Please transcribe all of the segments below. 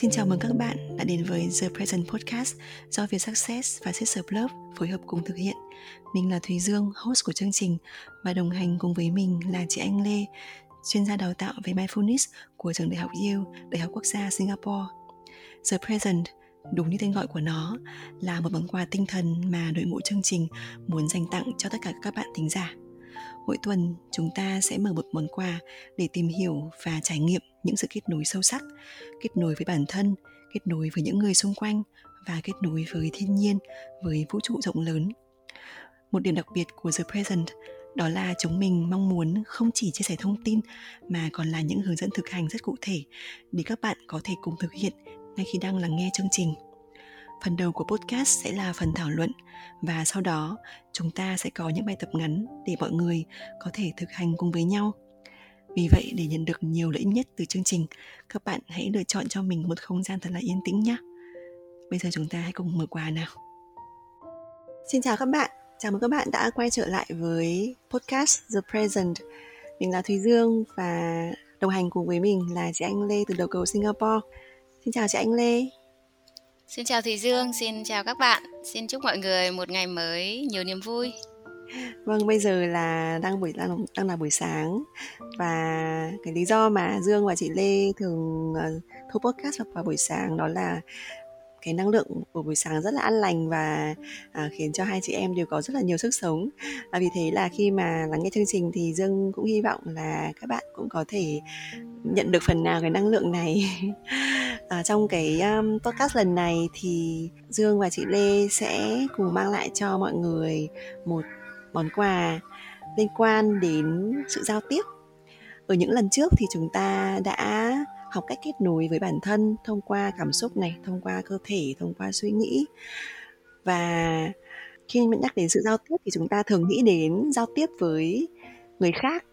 Xin chào mừng các bạn đã đến với The Present Podcast do Việt Success và Sister Love phối hợp cùng thực hiện. Mình là Thùy Dương, host của chương trình và đồng hành cùng với mình là chị Anh Lê, chuyên gia đào tạo về mindfulness của trường đại học Yale, Đại học Quốc gia Singapore. The Present đúng như tên gọi của nó là một món quà tinh thần mà đội ngũ chương trình muốn dành tặng cho tất cả các bạn thính giả. Mỗi tuần chúng ta sẽ mở một món quà để tìm hiểu và trải nghiệm những sự kết nối sâu sắc, kết nối với bản thân, kết nối với những người xung quanh và kết nối với thiên nhiên, với vũ trụ rộng lớn. Một điểm đặc biệt của The Present đó là chúng mình mong muốn không chỉ chia sẻ thông tin mà còn là những hướng dẫn thực hành rất cụ thể để các bạn có thể cùng thực hiện ngay khi đang lắng nghe chương trình. Phần đầu của podcast sẽ là phần thảo luận và sau đó chúng ta sẽ có những bài tập ngắn để mọi người có thể thực hành cùng với nhau. Vì vậy để nhận được nhiều lợi ích nhất từ chương trình, các bạn hãy lựa chọn cho mình một không gian thật là yên tĩnh nhé. Bây giờ chúng ta hãy cùng mở quà nào. Xin chào các bạn, chào mừng các bạn đã quay trở lại với podcast The Present. Mình là Thùy Dương và đồng hành cùng với mình là chị Anh Lê từ đầu cầu Singapore. Xin chào chị Anh Lê. Xin chào Thùy Dương, xin chào các bạn. Xin chúc mọi người một ngày mới nhiều niềm vui. Vâng, bây giờ là đang buổi đang, đang là buổi sáng và cái lý do mà Dương và chị Lê thường uh, thu podcast vào buổi sáng đó là cái năng lượng của buổi sáng rất là an lành và à, khiến cho hai chị em đều có rất là nhiều sức sống. Và vì thế là khi mà lắng nghe chương trình thì dương cũng hy vọng là các bạn cũng có thể nhận được phần nào cái năng lượng này. À, trong cái um, podcast lần này thì dương và chị lê sẽ cùng mang lại cho mọi người một món quà liên quan đến sự giao tiếp. Ở những lần trước thì chúng ta đã học cách kết nối với bản thân thông qua cảm xúc này thông qua cơ thể thông qua suy nghĩ. Và khi mình nhắc đến sự giao tiếp thì chúng ta thường nghĩ đến giao tiếp với người khác.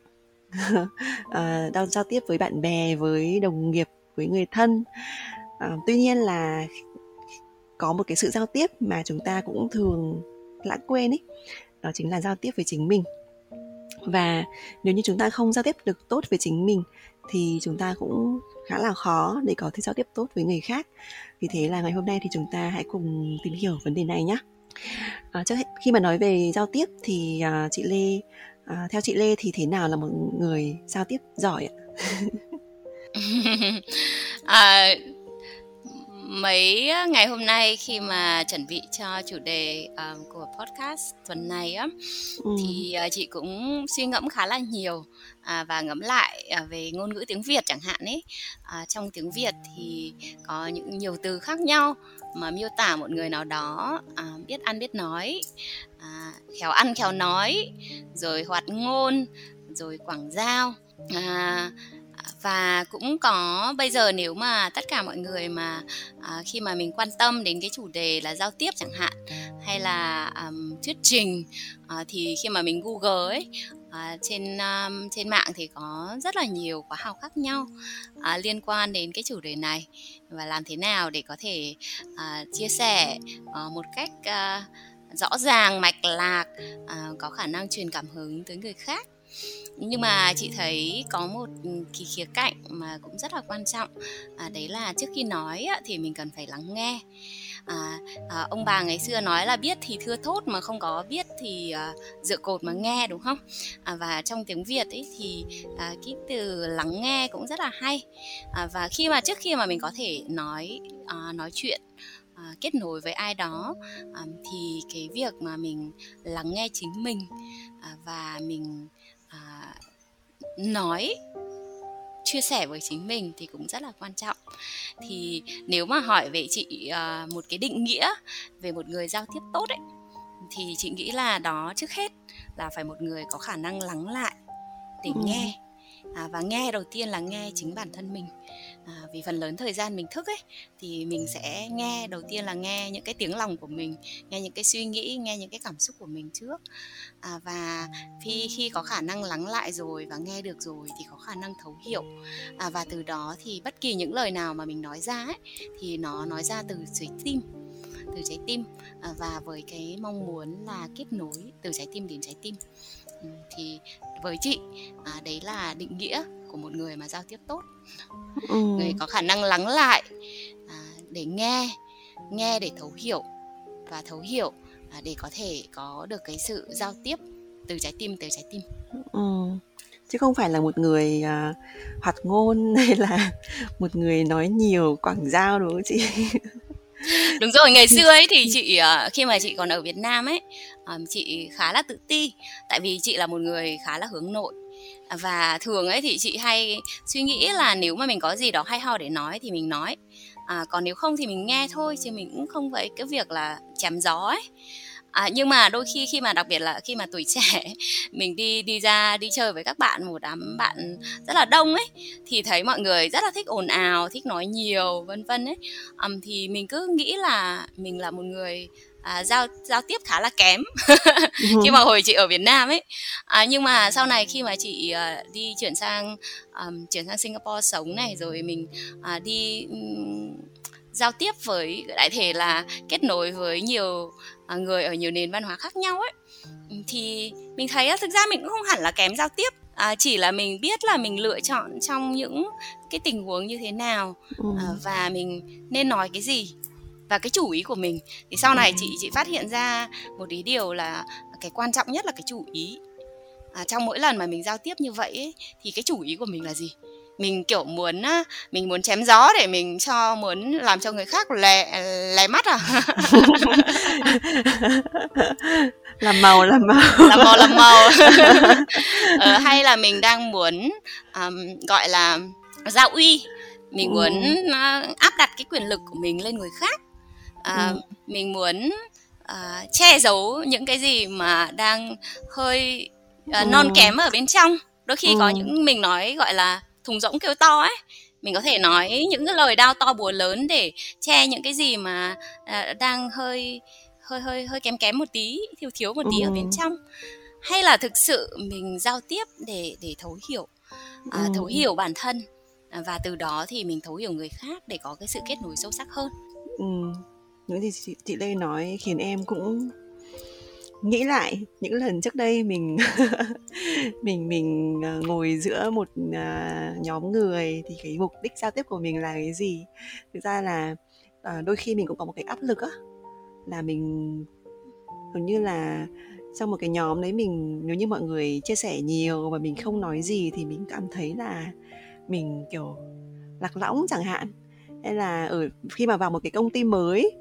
Ờ, Đang giao tiếp với bạn bè với đồng nghiệp với người thân. À, tuy nhiên là có một cái sự giao tiếp mà chúng ta cũng thường lãng quên ấy đó chính là giao tiếp với chính mình. Và nếu như chúng ta không giao tiếp được tốt với chính mình thì chúng ta cũng khá là khó để có thể giao tiếp tốt với người khác. Vì thế là ngày hôm nay thì chúng ta hãy cùng tìm hiểu vấn đề này nhé à, trước khi mà nói về giao tiếp thì à, chị lê à, theo chị lê thì thế nào là một người giao tiếp giỏi ạ? À, mấy ngày hôm nay khi mà chuẩn bị cho chủ đề um, của podcast tuần này á ừ. thì uh, chị cũng suy ngẫm khá là nhiều à, và ngẫm lại à, về ngôn ngữ tiếng Việt chẳng hạn ấy. À, trong tiếng Việt thì có những nhiều từ khác nhau mà miêu tả một người nào đó à, biết ăn biết nói à, khéo ăn khéo nói rồi hoạt ngôn rồi quảng giao. À, và cũng có bây giờ nếu mà tất cả mọi người mà à, khi mà mình quan tâm đến cái chủ đề là giao tiếp chẳng hạn hay là um, thuyết trình à, thì khi mà mình google ấy à, trên um, trên mạng thì có rất là nhiều khóa học khác nhau à, liên quan đến cái chủ đề này. Và làm thế nào để có thể à, chia sẻ à, một cách à, rõ ràng mạch lạc à, có khả năng truyền cảm hứng tới người khác nhưng mà chị thấy có một ừ, kỳ khía cạnh mà cũng rất là quan trọng à, đấy là trước khi nói thì mình cần phải lắng nghe. À, à, ông bà ngày xưa nói là biết thì thưa thốt mà không có biết thì à, dựa cột mà nghe đúng không? À, và trong tiếng việt ấy thì à, cái từ lắng nghe cũng rất là hay. À, và khi mà trước khi mà mình có thể nói à, nói chuyện à, kết nối với ai đó à, thì cái việc mà mình lắng nghe chính mình à, và mình à, nói chia sẻ với chính mình thì cũng rất là quan trọng. Thì nếu mà hỏi về chị à, một cái định nghĩa về một người giao tiếp tốt ấy thì chị nghĩ là đó trước hết là phải một người có khả năng lắng lại để ừ. nghe. À, và nghe đầu tiên là nghe chính bản thân mình à, vì phần lớn thời gian mình thức ấy thì mình sẽ nghe đầu tiên là nghe những cái tiếng lòng của mình nghe những cái suy nghĩ nghe những cái cảm xúc của mình trước. À, và khi khi có khả năng lắng lại rồi và nghe được rồi thì có khả năng thấu hiểu. À, và từ đó thì bất kỳ những lời nào mà mình nói ra ấy thì nó nói ra từ trái tim từ trái tim. À, và với cái mong muốn là kết nối từ trái tim đến trái tim. Ừ, thì với chị à, đấy là định nghĩa của một người mà giao tiếp tốt. Ừ. người có khả năng lắng lại à, để nghe nghe để thấu hiểu và thấu hiểu à, để có thể có được cái sự giao tiếp từ trái tim tới trái tim. Ừ. chứ không phải là một người uh, hoạt ngôn hay là một người nói nhiều quảng giao đúng không chị? Đúng rồi ngày xưa ấy thì chị uh, khi mà chị còn ở Việt Nam ấy um, chị khá là tự ti. Tại vì chị là một người khá là hướng nội và thường ấy thì chị hay suy nghĩ là nếu mà mình có gì đó hay ho để nói thì mình nói. À, còn nếu không thì mình nghe thôi chứ mình cũng không vậy cái việc là chém gió ấy. À, nhưng mà đôi khi khi mà đặc biệt là khi mà tuổi trẻ mình đi đi ra đi chơi với các bạn một đám bạn rất là đông ấy thì thấy mọi người rất là thích ồn ào thích nói nhiều vân vân ấy. Um, thì mình cứ nghĩ là mình là một người à, giao giao tiếp khá là kém. Khi mà hồi chị ở Việt Nam ấy. À, nhưng mà sau này khi mà chị uh, đi chuyển sang um, chuyển sang Singapore sống này rồi mình uh, đi um, giao tiếp với đại thể là kết nối với nhiều uh, người ở nhiều nền văn hóa khác nhau ấy. Thì mình thấy thực ra mình cũng không hẳn là kém giao tiếp. À, chỉ là mình biết là mình lựa chọn trong những cái tình huống như thế nào ừ. à, và mình nên nói cái gì và cái chủ ý của mình thì sau này chị chị phát hiện ra một ý điều là cái quan trọng nhất là cái chủ ý. À, trong mỗi lần mà mình giao tiếp như vậy ấy, thì cái chủ ý của mình là gì? Mình kiểu muốn mình muốn chém gió để mình cho muốn làm cho người khác lè lè mắt à? Làm màu làm màu. Làm màu làm màu. Ờ, hay là mình đang muốn um, gọi là giao uy. Mình muốn uh, áp đặt cái quyền lực của mình lên người khác à, ừ. mình muốn à, che giấu những cái gì mà đang hơi à, ừ. non kém ở bên trong đôi khi ừ. có những mình nói gọi là thùng rỗng kêu to ấy mình có thể nói những cái lời đau to búa lớn để che những cái gì mà à, đang hơi hơi hơi hơi kém kém một tí thiếu thiếu một tí ừ. ở bên trong hay là thực sự mình giao tiếp để để thấu hiểu à, ừ. thấu hiểu bản thân à, và từ đó thì mình thấu hiểu người khác để có cái sự kết nối sâu sắc hơn ừ những gì chị, chị Lê nói khiến em cũng nghĩ lại những lần trước đây mình mình mình ờ, ngồi giữa một ờ, nhóm người thì cái mục đích giao tiếp của mình là cái gì? Thực ra là ờ, đôi khi mình cũng có một cái áp lực á là mình hầu như là trong một cái nhóm đấy mình nếu như mọi người chia sẻ nhiều và mình không nói gì thì mình cảm thấy là mình kiểu lạc lõng chẳng hạn. Hay là ở khi mà vào một cái công ty mới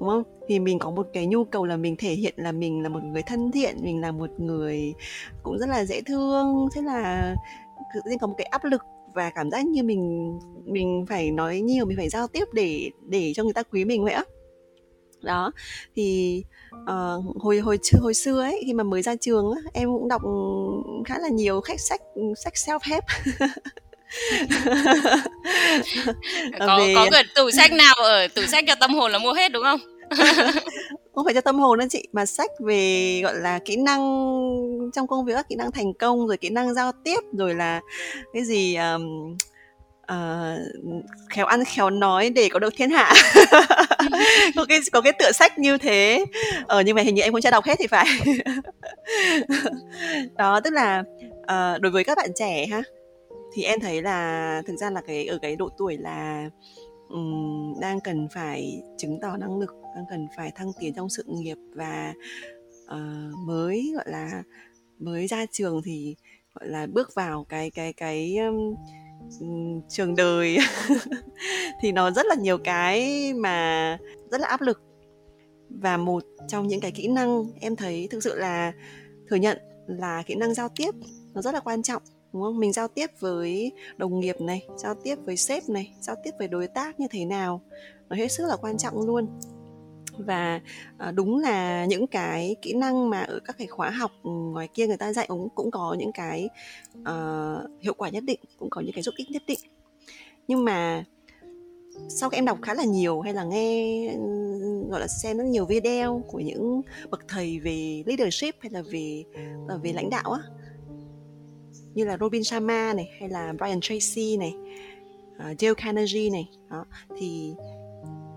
đúng không? Thì mình có một cái nhu cầu là mình thể hiện là mình là một người thân thiện mình là một người cũng rất là dễ thương thế là tự nhiên có một cái áp lực và cảm giác như mình mình phải nói nhiều mình phải giao tiếp để để cho người ta quý mình vậy á. Đó thì uh, hồi hồi hồi xưa ấy khi mà mới ra trường á, em cũng đọc khá là nhiều khách sách sách self help có về... có cái tủ sách nào ở tủ sách cho tâm hồn là mua hết đúng không? Không phải cho tâm hồn đâu chị mà sách về gọi là kỹ năng trong công việc kỹ năng thành công rồi kỹ năng giao tiếp rồi là cái gì um, uh, khéo ăn khéo nói để có được thiên hạ. Có cái có cái tựa sách như thế. Ở ờ, nhưng mà hình như em cũng chưa đọc hết thì phải. Đó tức là uh, đối với các bạn trẻ ha thì em thấy là thực ra là cái ở cái độ tuổi là um, đang cần phải chứng tỏ năng lực đang cần phải thăng tiến trong sự nghiệp và uh, mới gọi là mới ra trường thì gọi là bước vào cái cái cái um, trường đời thì nó rất là nhiều cái mà rất là áp lực. Và một trong những cái kỹ năng em thấy thực sự là thừa nhận là kỹ năng giao tiếp nó rất là quan trọng đúng không? Mình giao tiếp với đồng nghiệp này giao tiếp với sếp này giao tiếp với đối tác như thế nào nó hết sức là quan trọng luôn. Và à, đúng là những cái kỹ năng mà ở các cái khóa học ừ, ngoài kia người ta dạy cũng cũng có những cái uh, hiệu quả nhất định cũng có những cái giúp ích nhất định. Nhưng mà sau khi em đọc khá là nhiều hay là nghe ừ, gọi là xem rất nhiều video của những bậc thầy về leadership hay là về ờ, về lãnh đạo á như là Robin Sharma này hay là Brian Tracy này uh, Dale Carnegie này đó. Thì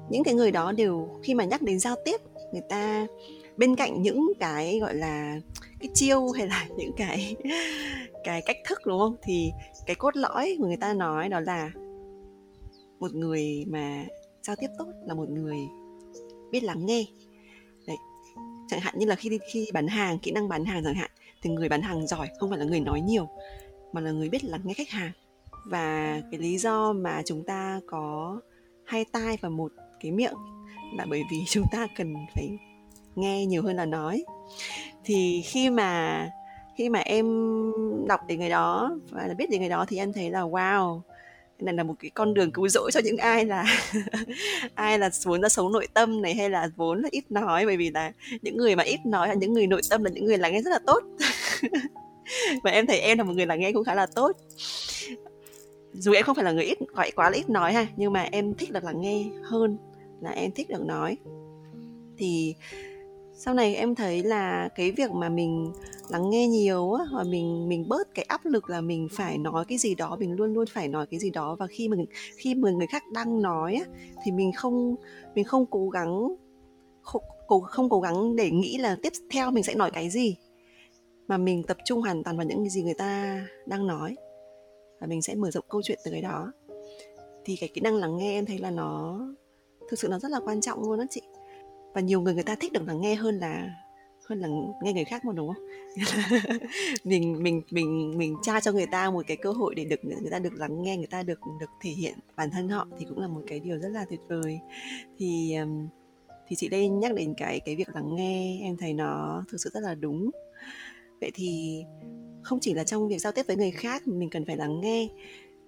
những cái người đó đều khi mà nhắc đến giao tiếp người ta bên cạnh những cái gọi là cái chiêu hay là những cái cái cách thức đúng không? Thì cái cốt lõi của người ta nói đó là một người mà giao tiếp tốt là một người biết lắng nghe. Đấy chẳng hạn như là khi khi bán hàng kỹ năng bán hàng chẳng hạn thì người bán hàng giỏi, không phải là người nói nhiều, mà là người biết lắng nghe khách hàng. Và cái lý do mà chúng ta có hai tai và một cái miệng là bởi vì chúng ta cần phải nghe nhiều hơn là nói. Thì khi mà khi mà em đọc về người đó và biết về người đó thì em thấy là, wow này là một cái con đường cứu rỗi cho những ai là ai là vốn ra sống nội tâm này hay là vốn là ít nói. Bởi vì là những người mà ít nói là những người nội tâm là những người lắng nghe rất là tốt. và em thấy em là một người lắng nghe cũng khá là tốt. Dù em không phải là người ít gọi quá là ít nói ha nhưng mà em thích được lắng nghe hơn là em thích được nói. Thì sau này em thấy là cái việc mà mình lắng nghe nhiều á và mình mình bớt cái áp lực là mình phải nói cái gì đó mình luôn luôn phải nói cái gì đó và khi mà khi mà người khác đang nói á thì mình không mình không cố gắng không, không cố gắng để nghĩ là tiếp theo mình sẽ nói cái gì mà mình tập trung hoàn toàn vào những gì người ta đang nói. Và mình sẽ mở rộng câu chuyện từ cái đó. Thì cái kỹ năng lắng nghe em thấy là nó, thực sự nó rất là quan trọng luôn đó chị. Và nhiều người người ta thích được lắng nghe hơn là hơn là nghe người khác mà, đúng không? Mình mình mình mình tra cho người ta một cái cơ hội để được, người ta được lắng nghe, người ta được được thể hiện bản thân họ thì cũng là một cái điều rất là tuyệt vời. Thì thì chị đây nhắc đến cái cái việc lắng nghe, em thấy nó thực sự rất là đúng vậy thì không chỉ là trong việc giao tiếp với người khác mình cần phải lắng nghe.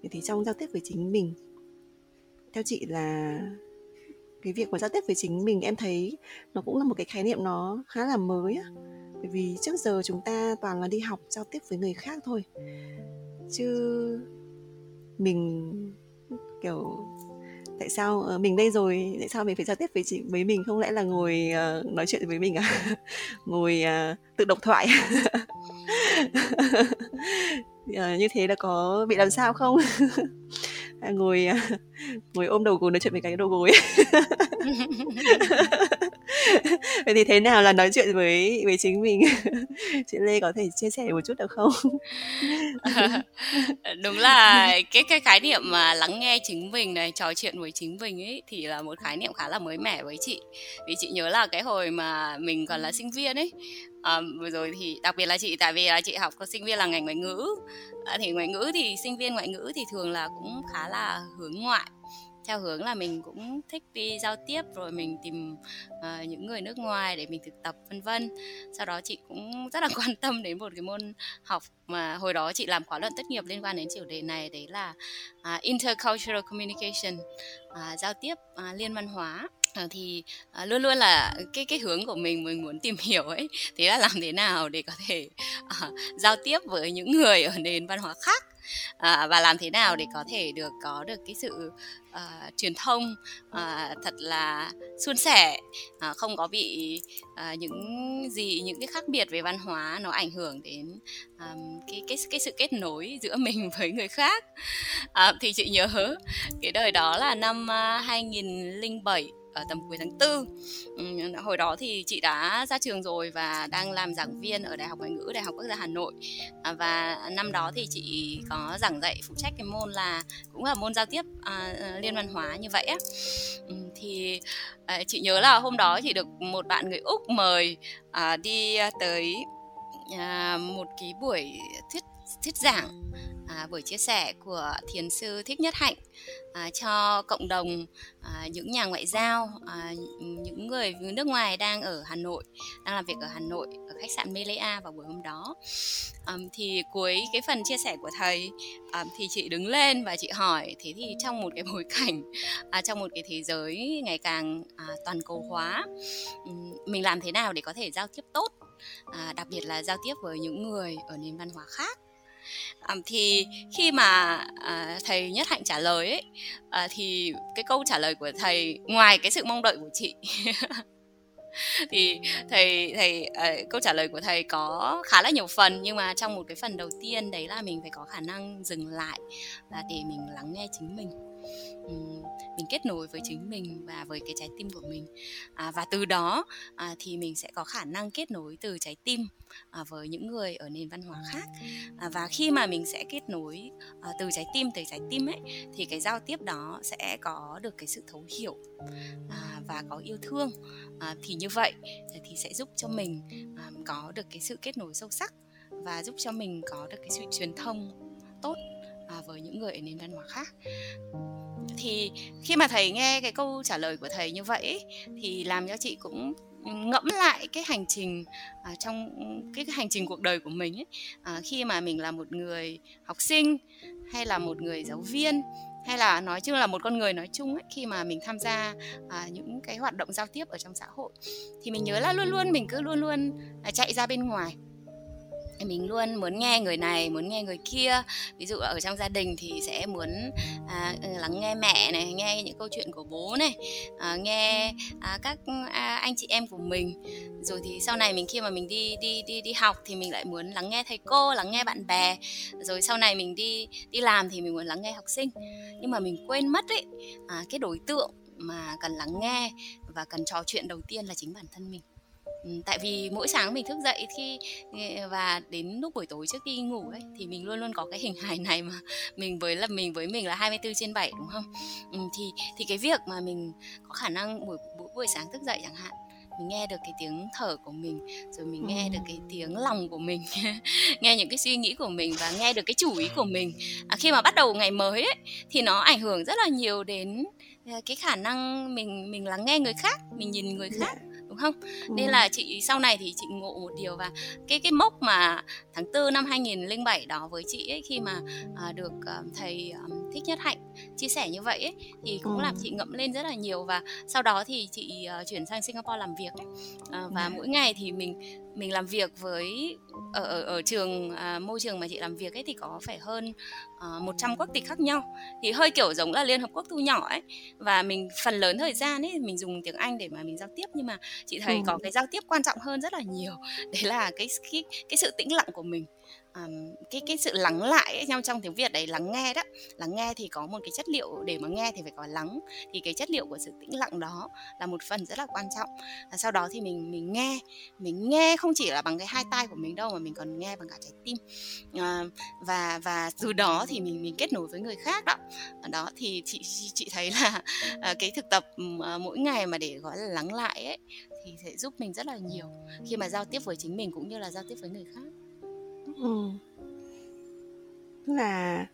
Vậy thì trong giao tiếp với chính mình, theo chị là cái việc mà giao tiếp với chính mình em thấy nó cũng là một cái khái niệm nó khá là mới á. Bởi vì trước giờ chúng ta toàn là đi học, giao tiếp với người khác thôi. Chứ mình, kiểu tại sao uh, mình đây rồi? Tại sao mình phải giao tiếp với chị với mình? Không lẽ là ngồi uh, nói chuyện với mình à? Ngồi uh, tự độc thoại. Uh, như thế là có bị làm sao không? Ngồi ngồi ôm đầu gối nói chuyện với cái đầu gối vậy thì thế nào là nói chuyện với với chính mình? Chị lê có thể chia sẻ một chút được không? Đúng là cái cái khái niệm mà lắng nghe chính mình này trò chuyện với chính mình ấy thì là một khái niệm khá là mới mẻ với chị. Vì chị nhớ là cái hồi mà mình còn là sinh viên ấy à, vừa rồi thì đặc biệt là chị tại vì là chị học có sinh viên là ngành ngoại ngữ à, thì ngoại ngữ thì sinh viên ngoại ngữ thì thường là cũng khá là hướng ngoại theo hướng là mình cũng thích đi giao tiếp rồi mình tìm uh, những người nước ngoài để mình thực tập vân vân. Sau đó chị cũng rất là quan tâm đến một cái môn học mà hồi đó chị làm khóa luận tốt nghiệp liên quan đến chủ đề này đấy là uh, intercultural communication uh, giao tiếp uh, liên văn hóa. Ờ, thì à, luôn luôn là cái cái hướng của mình mình muốn tìm hiểu ấy thế là làm thế nào để có thể à, giao tiếp với những người ở nền văn hóa khác à, và làm thế nào để có thể được có được cái sự uh, truyền thông uh, thật là suôn sẻ. Uh, không có bị uh, những gì những cái khác biệt về văn hóa nó ảnh hưởng đến um, cái cái cái sự kết nối giữa mình với người khác. Uh, thì chị nhớ cái đời đó là năm uh, 2007 ở tầm cuối tháng tư. Hồi đó thì chị đã ra trường rồi và đang làm giảng viên ở đại học ngoại ngữ đại học quốc gia hà nội. À, và năm đó thì chị có giảng dạy phụ trách cái môn là cũng là môn giao tiếp à, à liên văn hóa như vậy á. Thì à, chị nhớ là hôm đó chị được một bạn người úc mời à, đi à, tới à, một cái buổi thuyết thuyết giảng à, buổi chia sẻ của thiền sư thích nhất hạnh à, cho cộng đồng à, những nhà ngoại giao à, những người nước ngoài đang ở hà nội đang làm việc ở hà nội ở khách sạn melia vào buổi hôm đó. À, thì cuối cái phần chia sẻ của thầy à, thì chị đứng lên và chị hỏi thế thì trong một cái bối cảnh à, trong một cái thế giới ngày càng à, toàn cầu hóa mình làm thế nào để có thể giao tiếp tốt à, đặc biệt là giao tiếp với những người ở nền văn hóa khác? Um, thì khi mà uh, thầy nhất hạnh trả lời ấy uh, thì cái câu trả lời của thầy ngoài cái sự mong đợi của chị thì thầy thầy uh, câu trả lời của thầy có khá là nhiều phần nhưng mà trong một cái phần đầu tiên đấy là mình phải có khả năng dừng lại và để mình lắng nghe chính mình mình kết nối với chính mình và với cái trái tim của mình. À, và từ đó à, thì mình sẽ có khả năng kết nối từ trái tim à, với những người ở nền văn hóa khác. À, và khi mà mình sẽ kết nối à, từ trái tim tới trái tim ấy thì cái giao tiếp đó sẽ có được cái sự thấu hiểu à, và có yêu thương. À, thì như vậy thì sẽ giúp cho mình à, có được cái sự kết nối sâu sắc và giúp cho mình có được cái sự truyền thông tốt à, với những người ở nền văn hóa khác thì khi mà thầy nghe cái câu trả lời của thầy như vậy thì làm cho chị cũng ngẫm lại cái hành trình à, trong cái, cái hành trình cuộc đời của mình ấy. À, khi mà mình là một người học sinh hay là một người giáo viên hay là nói chung là một con người nói chung ấy khi mà mình tham gia à, những cái hoạt động giao tiếp ở trong xã hội thì mình nhớ là luôn luôn mình cứ luôn luôn à, chạy ra bên ngoài mình luôn muốn nghe người này muốn nghe người kia. Ví dụ ở trong gia đình thì sẽ muốn à, ừ, lắng nghe mẹ này nghe những câu chuyện của bố này à, nghe à, các à, anh chị em của mình. Rồi thì sau này mình khi mà mình đi đi đi đi học thì mình lại muốn lắng nghe thầy cô lắng nghe bạn bè. Rồi sau này mình đi đi làm thì mình muốn lắng nghe học sinh. Nhưng mà mình quên mất ấy à, cái đối tượng mà cần lắng nghe và cần trò chuyện đầu tiên là chính bản thân mình tại vì mỗi sáng mình thức dậy khi ờ, và đến lúc buổi tối trước đi ngủ ấy thì mình luôn luôn có cái hình hài này mà mình với là mình với mình là 24 trên 7 đúng không? thì thì cái việc mà mình có khả năng buổi buổi, buổi sáng thức dậy chẳng hạn mình nghe được cái tiếng thở của mình rồi mình nghe được cái tiếng lòng của mình nghe những cái suy nghĩ của mình và nghe được cái chủ ý của mình. À, khi mà bắt đầu ngày mới ấy, thì nó ảnh hưởng rất là nhiều đến ờ, cái khả năng mình mình lắng nghe người khác mình nhìn người khác đúng không? Ừ. Nên là chị sau này thì chị ngộ một điều và cái cái mốc mà tháng 4 năm 2007 đó với chị ấy khi mà à, được à, thầy à, Thích Nhất Hạnh chia sẻ như vậy ấy thì cũng ừ. làm chị ngậm lên rất là nhiều và sau đó thì chị uh, chuyển sang Singapore làm việc ấy. Uh, và ừ. mỗi ngày thì mình mình làm việc với ở ở, ở trường à, môi trường mà chị làm việc ấy thì có phải hơn à, 100 quốc tịch khác nhau. Thì hơi kiểu giống là liên hợp quốc thu nhỏ ấy. Và mình phần lớn thời gian ấy mình dùng tiếng Anh để mà mình giao tiếp. Nhưng mà chị thấy ừ. có cái giao tiếp quan trọng hơn rất là nhiều. Đấy là cái cái cái sự tĩnh lặng của mình um, cái cái sự lắng lại ấy, trong trong tiếng Việt đấy lắng nghe đó. Lắng nghe thì có một cái chất liệu để mà nghe thì phải có lắng. Thì cái chất liệu của sự tĩnh lặng đó là một phần rất là quan trọng. Và sau đó thì mình mình nghe. Mình nghe không chỉ là bằng cái hai tai của mình đâu mà mình còn nghe bằng cả trái tim. À, và và từ đó thì mình mình kết nối với người khác đó. Ờ, đó thì chị chị thấy là à, cái thực tập à, mỗi ngày mà để gọi là lắng lại ấy thì sẽ giúp mình rất là nhiều. Khi mà giao tiếp với chính mình cũng như là giao tiếp với người khác. Ừ. Tức là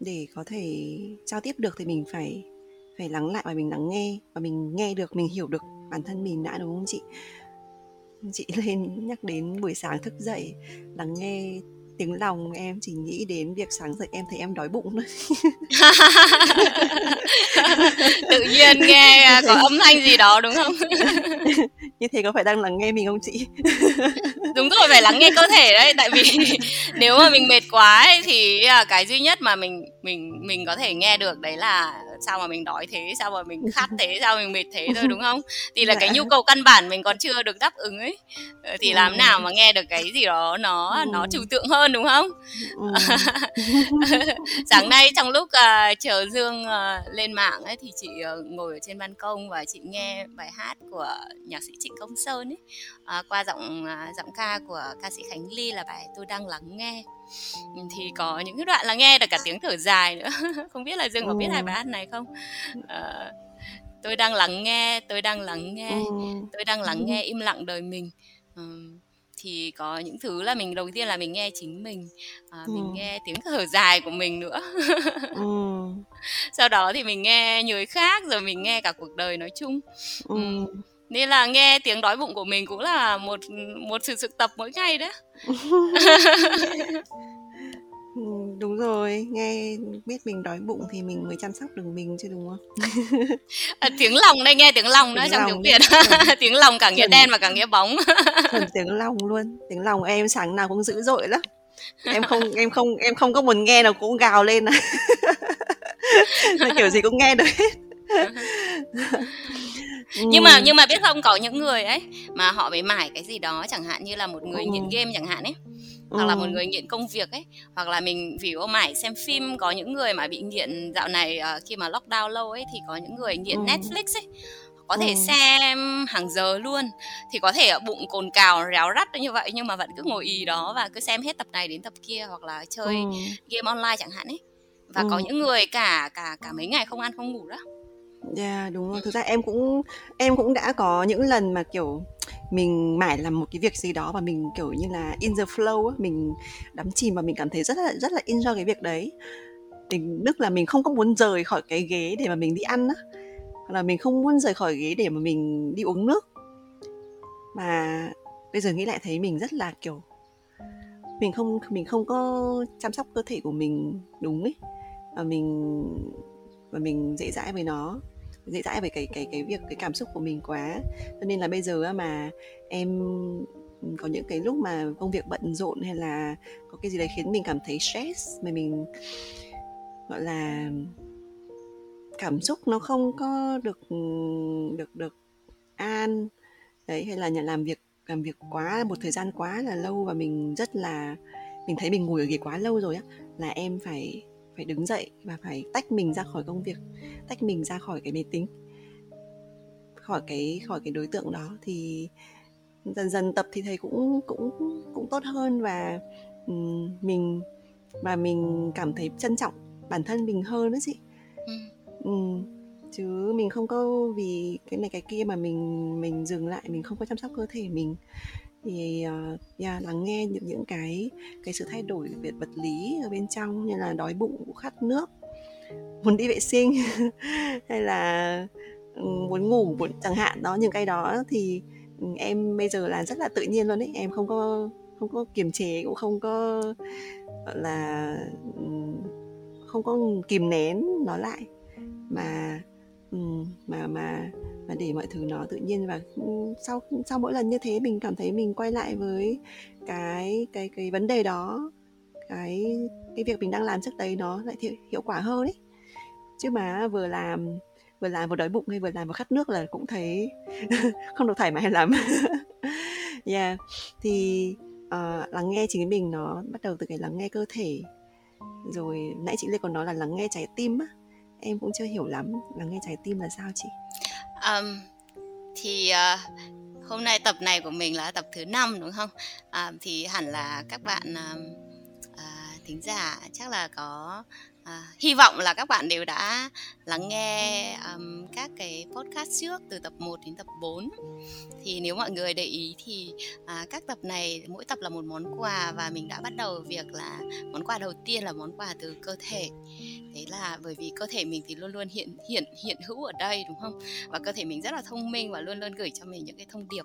để có thể giao tiếp được thì mình phải phải lắng lại và mình lắng nghe và mình nghe được, mình hiểu được bản thân mình đã đúng không chị? Chị lên nhắc đến buổi sáng thức dậy lắng nghe tiếng lòng em chỉ nghĩ đến việc sáng dậy em thấy em đói bụng thôi tự nhiên nghe à, có âm thanh gì đó đúng không như thế có phải đang lắng nghe mình không chị đúng rồi phải lắng nghe cơ thể đấy. Tại vì nếu mà mình mệt quá ấy, thì cái duy nhất mà mình mình mình có thể nghe được đấy là sao mà mình đói thế sao mà mình khát thế sao mình mệt thế thôi đúng không? Thì là dạ. cái nhu cầu căn bản mình còn chưa được đáp ứng ấy. Ờ, thì làm nào mà nghe được cái gì đó nó nó trừu tượng hơn đúng không? Sáng nay trong lúc uh, chờ dương uh, lên mạng ấy thì chị uh, ngồi ở trên ban công và chị nghe bài hát của nhạc sĩ trịnh công sơn ấy. Uh, qua giọng uh, giọng ca của ca sĩ khánh ly là bài tôi đang lắng nghe. Thì có những cái đoạn là nghe được cả tiếng thở dài nữa. Không biết là dương có biết hai bài hát này không? Uh, tôi đang lắng nghe tôi đang lắng nghe tôi đang lắng nghe im lặng đời mình. Uh, thì có những thứ là mình đầu tiên là mình nghe chính mình à, ừ. mình nghe tiếng thở dài của mình nữa. Ừ. sau đó thì mình nghe người khác rồi mình nghe cả cuộc đời nói chung. Ừ. Ừ. nên là nghe tiếng đói bụng của mình cũng là một một sự thực tập mỗi ngày đấy Ừ, đúng rồi, nghe biết mình đói bụng thì mình mới chăm sóc được mình chứ đúng không? à, tiếng lòng đây nghe tiếng lòng nữa trong tiếng Việt. tiếng lòng cả nghĩa đen và cả nghĩa bóng. Tiếng lòng luôn. Tiếng lòng em sáng nào cũng dữ dội lắm. Em không em không em không có muốn nghe nào cũng gào lên à. kiểu gì cũng nghe được hết. Nhưng mà nhưng mà biết không có những người ấy mà họ bị mải cái gì đó chẳng hạn như là một người nghiện game chẳng hạn ấy hoặc là một người nghiện công việc ấy hoặc là mình vì ô mải xem phim có những người mà bị nghiện dạo này uh, khi mà lockdown lâu ấy thì có những người nghiện ừ. Netflix ấy có thể ừ. xem hàng giờ luôn thì có thể bụng cồn cào réo rắt như vậy nhưng mà vẫn cứ ngồi ì đó và cứ xem hết tập này đến tập kia hoặc là chơi ừ. game online chẳng hạn ấy và ừ. có những người cả cả cả mấy ngày không ăn không ngủ đó yeah, đúng rồi. Thực ra em cũng em cũng đã có những lần mà kiểu mình mải làm một cái việc gì đó và mình kiểu như là in the flow á mình đắm chìm và mình cảm thấy rất là rất là in cái việc đấy. Tình đức là mình không có muốn rời khỏi cái ghế để mà mình đi ăn á. Hoặc là mình không muốn rời khỏi ghế để mà mình đi uống nước. Mà bây giờ nghĩ lại thấy mình rất là kiểu mình không mình không có chăm sóc cơ thể của mình đúng ấy và mình và mình dễ dãi với nó dễ dãi về cái cái cái việc, cái cảm xúc của mình quá. Cho nên là bây giờ mà em có những cái lúc mà công việc bận rộn hay là có cái gì đấy khiến mình cảm thấy stress, mà mình, gọi là, cảm xúc nó không có được được được an, đấy, hay là nhà làm việc làm việc quá, một thời gian quá là lâu và mình rất là, mình thấy mình ngồi ở ghế quá lâu rồi á, là em phải phải đứng dậy và phải tách mình ra khỏi công việc tách mình ra khỏi cái máy tính khỏi cái khỏi cái đối tượng đó. Thì dần dần tập thì thầy cũng cũng cũng tốt hơn và mình và mình cảm thấy trân trọng bản thân mình hơn đó chị. Ừ. chứ mình không có vì cái này cái kia mà mình mình dừng lại mình không có chăm sóc cơ thể mình thì uh, yeah, lắng nghe những những cái cái sự thay đổi về vật lý ở bên trong như là đói bụng khát nước muốn đi vệ sinh hay là ừ, muốn ngủ muốn chẳng hạn đó những cái đó thì ừ, em bây giờ là rất là tự nhiên luôn đấy em không có không có kiềm chế cũng không có gọi là ừ, không có kìm nén nó lại. Mà mà mà và để mọi thứ nó tự nhiên và ừ, sau sau mỗi lần như thế mình cảm thấy mình quay lại với cái cái cái vấn đề đó cái cái việc mình đang làm trước đây nó lại hiệu, hiệu quả hơn ấy. Chứ mà vừa làm vừa làm vừa đói bụng hay vừa làm vừa khát nước là cũng thấy không được thoải mái lắm. Yeah. Thì uh, lắng nghe chính mình nó bắt đầu từ cái lắng nghe cơ thể. Rồi nãy chị lê còn nói là lắng nghe trái tim á. Em cũng chưa hiểu lắm lắng nghe trái tim là sao chị? Um, thì uh, hôm nay tập này của mình là tập thứ năm đúng không? Uh, thì hẳn là các bạn uh, thính giả chắc là có À, hy vọng là các bạn đều đã lắng nghe um, các cái podcast trước từ tập 1 đến tập 4 thì nếu mọi người để ý thì à, các tập này mỗi tập là một món quà và mình đã bắt đầu việc là món quà đầu tiên là món quà từ cơ thể. Đấy là bởi vì cơ thể mình thì luôn luôn hiện hiện hiện hữu ở đây đúng không? Và cơ thể mình rất là thông minh và luôn luôn gửi cho mình những cái thông điệp.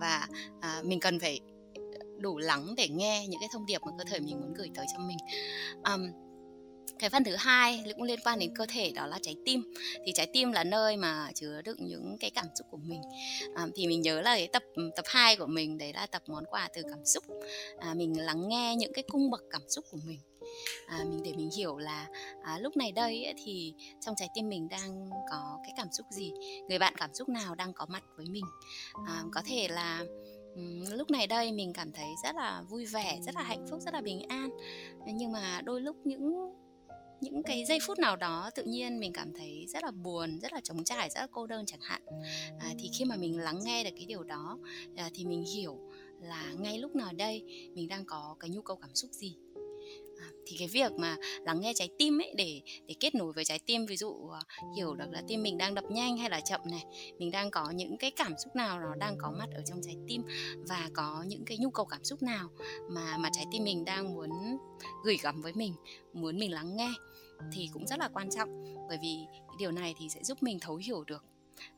Và à, mình cần phải đủ lắng để nghe những cái thông điệp mà cơ thể mình muốn gửi tới cho mình. Um, cái phần thứ hai cũng liên quan đến cơ thể đó là trái tim. Thì trái tim là nơi mà chứa đựng những cái cảm xúc của mình. À, thì mình nhớ là cái tập tập 2 của mình đấy là tập món quà từ cảm xúc. À, mình lắng nghe những cái cung bậc cảm xúc của mình. À, mình để mình hiểu là à, lúc này đây ấy, thì trong trái tim mình đang có cái cảm xúc gì? Người bạn cảm xúc nào đang có mặt với mình? À, có thể là lúc này đây mình cảm thấy rất là vui vẻ rất là hạnh phúc rất là bình an. Nhưng mà đôi lúc những những cái giây phút nào đó tự nhiên mình cảm thấy rất là buồn rất là trống trải rất là cô đơn chẳng hạn. À, thì khi mà mình lắng nghe được cái điều đó à, thì mình hiểu là ngay lúc nào đây mình đang có cái nhu cầu cảm xúc gì. À, thì cái việc mà lắng nghe trái tim ấy để để kết nối với trái tim ví dụ à, hiểu được là tim mình đang đập nhanh hay là chậm này mình đang có những cái cảm xúc nào nó đang có mặt ở trong trái tim và có những cái nhu cầu cảm xúc nào mà mà trái tim mình đang muốn gửi gắm với mình muốn mình lắng nghe thì cũng rất là quan trọng. Bởi vì điều này thì sẽ giúp mình thấu hiểu được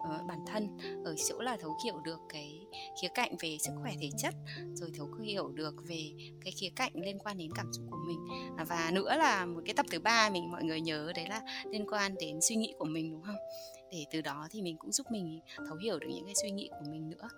uh, bản thân ở chỗ là thấu hiểu được cái khía cạnh về sức khỏe thể chất rồi thấu hiểu được về cái khía cạnh liên quan đến cảm xúc của mình. À, và nữa là một cái tập thứ ba mình mọi người nhớ đấy là liên quan đến suy nghĩ của mình đúng không? Để từ đó thì mình cũng giúp mình thấu hiểu được những cái suy nghĩ của mình nữa.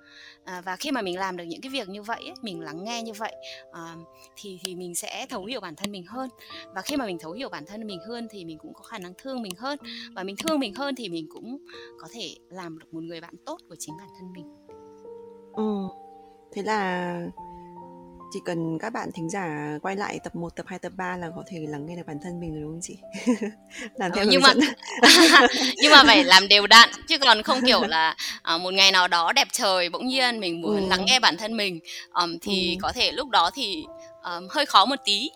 À, và khi mà mình làm được những cái việc như vậy ấy, mình lắng nghe như vậy à, thì thì mình sẽ thấu hiểu bản thân mình hơn. Và khi mà mình thấu hiểu bản thân mình hơn thì mình cũng có khả năng thương mình hơn. Và mình thương mình hơn thì mình cũng có thể làm được một người bạn tốt của chính bản thân mình. Ừ thế là chỉ cần các bạn thính giả quay lại tập 1, tập 2, tập 3 là có thể lắng nghe được bản thân mình rồi đúng không chị? làm theo ừ, nhưng mà nhưng mà phải làm đều đặn chứ còn không kiểu là uh, một ngày nào đó đẹp trời bỗng nhiên mình muốn ừ. lắng nghe bản thân mình um, thì ừ. có thể lúc đó thì um, hơi khó một tí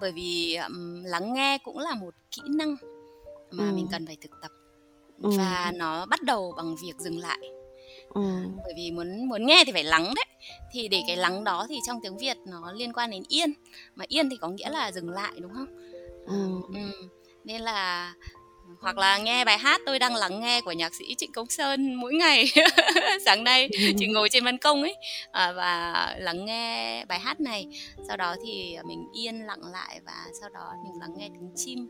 bởi vì um, lắng nghe cũng là một kỹ năng mà ừ. mình cần phải thực tập ừ. và nó bắt đầu bằng việc dừng lại ừ. bởi vì muốn muốn nghe thì phải lắng đấy. Thì để cái lắng đó thì trong tiếng việt nó liên quan đến yên. Mà yên thì có nghĩa là dừng lại đúng không? Ừ. Ừ. nên là hoặc là nghe bài hát tôi đang lắng nghe của nhạc sĩ Trịnh Công Sơn mỗi ngày. Sáng nay chị ngồi trên ban công ấy à, và lắng nghe bài hát này. Sau đó thì mình yên lặng lại và sau đó mình lắng nghe tiếng chim.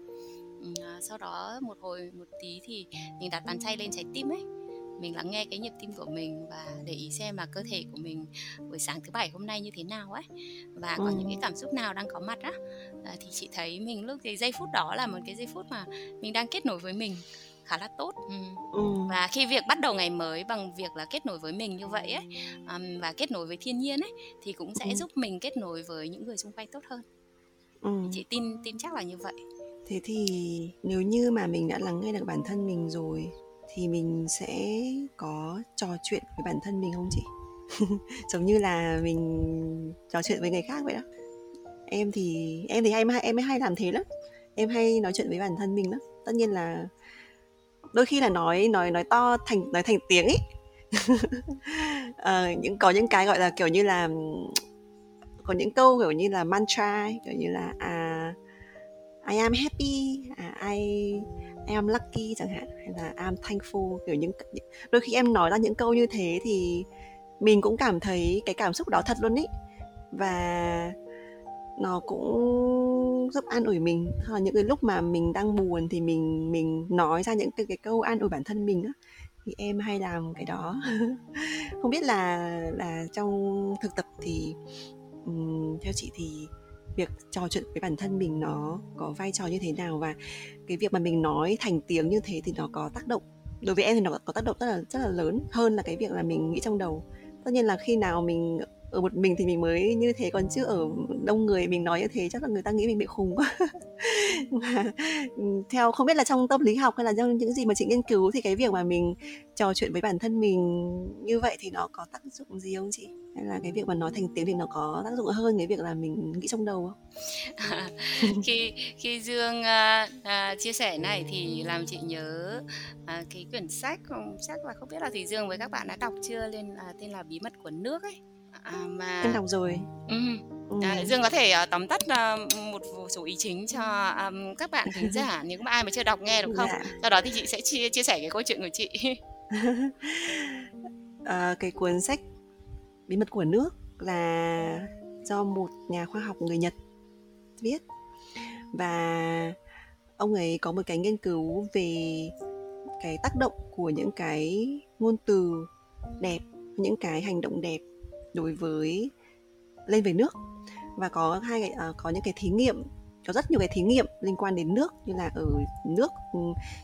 À, sau đó một hồi một tí thì mình đặt bàn tay lên trái tim ấy mình lắng nghe cái nhịp tim của mình và để ý xem là cơ thể của mình buổi sáng thứ bảy hôm nay như thế nào ấy và có những cái cảm xúc nào đang có mặt á à, thì chị thấy mình lúc cái giây phút đó là một cái giây phút mà mình đang kết nối với mình khá là tốt ừ. Ừ. và khi việc bắt đầu ngày mới bằng việc là kết nối với mình như vậy ấy um, và kết nối với thiên nhiên ấy thì cũng sẽ ừ. giúp mình kết nối với những người xung quanh tốt hơn ừ. chị tin tin chắc là như vậy thế thì nếu như mà mình đã lắng nghe được bản thân mình rồi thì mình sẽ có trò chuyện với bản thân mình không chị? Giống như là mình trò chuyện với người khác vậy đó. Em thì em thì hay em hay làm thế lắm. Em hay nói chuyện với bản thân mình lắm. Tất nhiên là đôi khi là nói nói nói to thành nói thành tiếng ấy à, ờ, những có những cái gọi là kiểu như là có những câu kiểu như là mantra kiểu như là à I am happy à, I am lucky chẳng hạn hay là am thankful kiểu những đôi khi em nói ra những câu như thế thì mình cũng cảm thấy cái cảm xúc đó thật luôn ý. Và nó cũng giúp an ủi mình. Hoặc những cái lúc mà mình đang buồn thì mình mình nói ra những cái, cái câu an ủi bản thân mình á thì em hay làm cái đó. Không biết là là trong thực tập thì um, theo chị thì việc trò chuyện với bản thân mình nó có vai trò như thế nào và cái việc mà mình nói thành tiếng như thế thì nó có tác động, đối với em thì nó có tác động rất là rất là lớn hơn là cái việc là mình nghĩ trong đầu. Tất nhiên là khi nào mình ở một mình thì mình mới như thế, còn chứ ở đông người mình nói như thế chắc là người ta nghĩ mình bị khùng quá. Mà theo không biết là trong tâm lý học hay là trong những gì mà chị nghiên cứu thì cái việc mà mình trò chuyện với bản thân mình như vậy thì nó có tác dụng gì không chị? Hay là cái việc mà nói thành tiếng thì nó có tác dụng hơn cái việc là mình nghĩ trong đầu không à, khi khi dương uh, uh, chia sẻ này thì làm chị nhớ uh, cái quyển sách chắc là không biết là thì dương với các bạn đã đọc chưa lên uh, tên là bí mật của nước ấy à, mà em đọc rồi ừ. Ừ. À, Dương có thể uh, tóm tắt uh, một số ý chính cho um, các bạn thính giả nếu mà ai mà chưa đọc nghe được không? Dạ. Sau đó thì chị sẽ chia chia sẻ cái câu chuyện của chị. à, cái cuốn sách bí mật của nước là do một nhà khoa học người Nhật viết. Và ông ấy có một cái nghiên cứu về cái tác động của những cái ngôn từ đẹp những cái hành động đẹp đối với lên về nước. Và có hai cái uh, có những cái thí nghiệm có rất nhiều cái thí nghiệm liên quan đến nước như là ở nước ừ,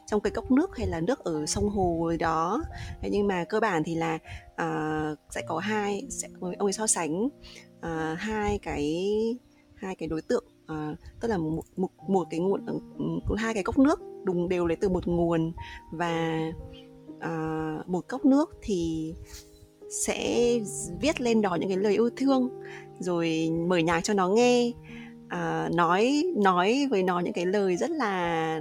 trong cái cốc nước hay là nước ở sông hồ đó. Thế nhưng mà cơ bản thì là uh, sẽ có hai sẽ ông ấy so sánh uh, hai cái hai cái đối tượng uh, tức là một, một một cái nguồn ờ, ừ, hai cái cốc nước đùng đều lấy từ một nguồn và uh, một cốc nước thì sẽ viết lên đó những cái lời yêu thương rồi mở nhạc cho nó nghe uh, nói nói với nó những cái lời rất là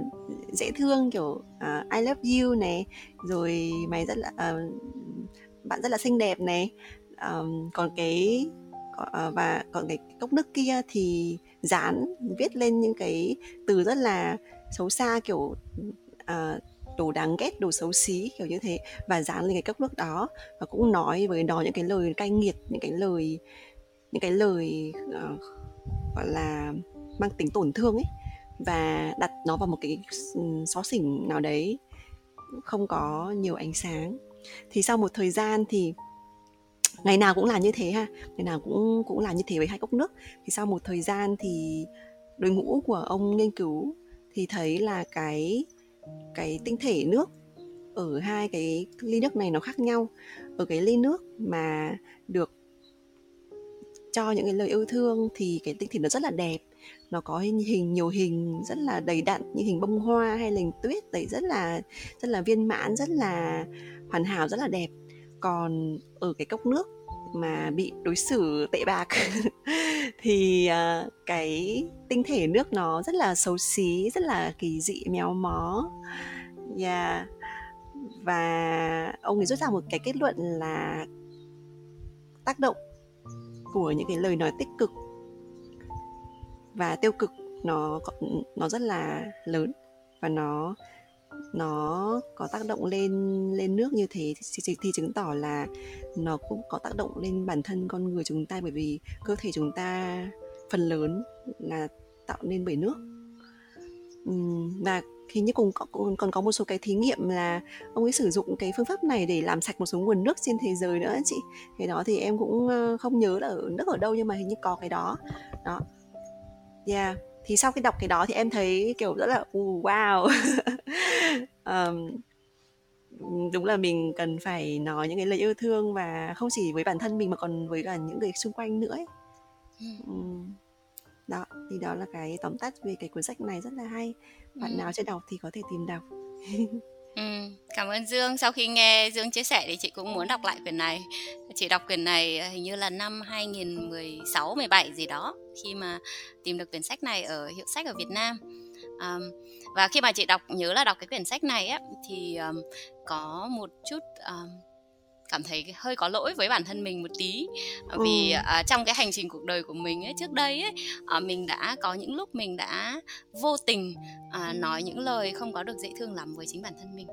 dễ thương kiểu uh, I love you này rồi mày rất là uh, bạn rất là xinh đẹp này. Um, còn cái uh, và còn cái cốc nước kia thì dán viết lên những cái từ rất là xấu xa kiểu uh, đồ đáng ghét đồ xấu xí kiểu như thế và dán lên cái cốc nước đó và cũng nói với nó những cái lời cay nghiệt những cái lời những cái lời uh, gọi là, mang tính tổn thương ấy, và đặt nó vào một cái xó xỉnh nào đấy, không có nhiều ánh sáng. Thì sau một thời gian thì ngày nào cũng là như thế ha, ngày nào cũng cũng là như thế với hai cốc nước. Thì sau một thời gian thì đội ngũ của ông nghiên cứu thì thấy là cái cái tinh thể nước ở hai cái ly nước này nó khác nhau. Ở cái ly nước mà được cho những cái lời yêu thương thì cái tinh thể nó rất là đẹp. Nó có hình, hình nhiều hình rất là đầy đặn như hình bông hoa hay là hình tuyết đấy rất là rất là viên mãn rất là hoàn hảo rất là đẹp. Còn ở cái cốc nước mà bị đối xử tệ bạc thì uh, cái tinh thể nước nó rất là xấu xí rất là kỳ dị méo mó. Yeah. và ông ấy rút ra một cái kết luận là tác động của những cái lời nói tích cực. Và tiêu cực nó nó rất là lớn và nó nó có tác động lên lên nước như thế thì, thì chứng tỏ là nó cũng có tác động lên bản thân con người chúng ta bởi vì cơ thể chúng ta phần lớn là tạo nên bởi nước. Và hình như cùng còn, còn có một số cái thí nghiệm là ông ấy sử dụng cái phương pháp này để làm sạch một số nguồn nước trên thế giới nữa chị. Cái đó thì em cũng không nhớ là ở nước ở đâu nhưng mà hình như có cái đó. Đó. Yeah. Thì sau khi đọc cái đó thì em thấy kiểu rất là uh, wow. Um, đúng là mình cần phải nói những cái lời yêu thương và không chỉ với bản thân mình mà còn với cả những người xung quanh nữa ấy. Um, đó thì đó là cái tóm tắt về cái cuốn sách này rất là hay bạn ừ. nào chưa đọc thì có thể tìm đọc Ừ, cảm ơn Dương. Sau khi nghe Dương chia sẻ thì chị cũng muốn đọc lại quyển này. Chị đọc quyển này hình như là năm 2016 17 gì đó khi mà tìm được quyển sách này ở hiệu sách ở Việt Nam. Um, và khi mà chị đọc nhớ là đọc cái quyển sách này á thì um, có một chút um, cảm thấy hơi có lỗi với bản thân mình một tí vì ừ. uh, trong cái hành trình cuộc đời của mình ấy trước đây ấy uh, mình đã có những lúc mình đã vô tình uh, nói những lời không có được dễ thương lắm với chính bản thân mình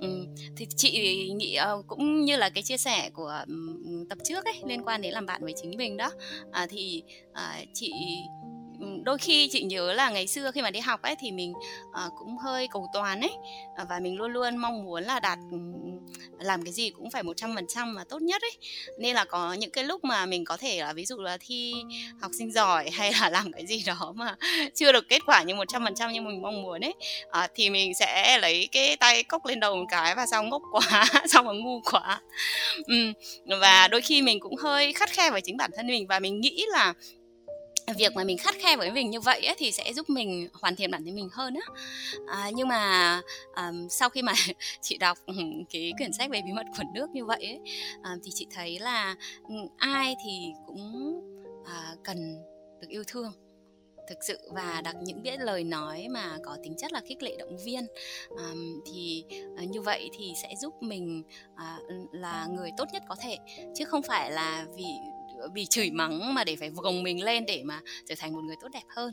um, thì chị nghĩ uh, cũng như là cái chia sẻ của um, tập trước ấy liên quan đến làm bạn với chính mình đó uh, thì uh, chị đôi khi chị nhớ là ngày xưa khi mà đi học ấy thì mình uh, cũng hơi cầu toàn ấy uh, và mình luôn luôn mong muốn là đạt làm cái gì cũng phải một trăm phần trăm mà tốt nhất ấy. Nên là có những cái lúc mà mình có thể là ví dụ là thi học sinh giỏi hay là làm cái gì đó mà chưa được kết quả như một trăm phần trăm như mình mong muốn ấy uh, thì mình sẽ lấy cái tay cốc lên đầu một cái và sao ngốc quá sao mà ngu quá. Um, và đôi khi mình cũng hơi khắt khe với chính bản thân mình và mình nghĩ là việc mà mình khắt khe với mình như vậy ấy, thì sẽ giúp mình hoàn thiện bản thân mình hơn á. À, nhưng mà um, sau khi mà chị đọc ừ, cái quyển sách về bí mật của nước như vậy ấy, um, thì chị thấy là ừ, ai thì cũng uh, cần được yêu thương thực sự và đặt những cái lời nói mà có tính chất là khích lệ động viên. Um, thì uh, như vậy thì sẽ giúp mình uh, là người tốt nhất có thể chứ không phải là vì bị chửi mắng mà để phải gồng mình lên để mà trở thành một người tốt đẹp hơn.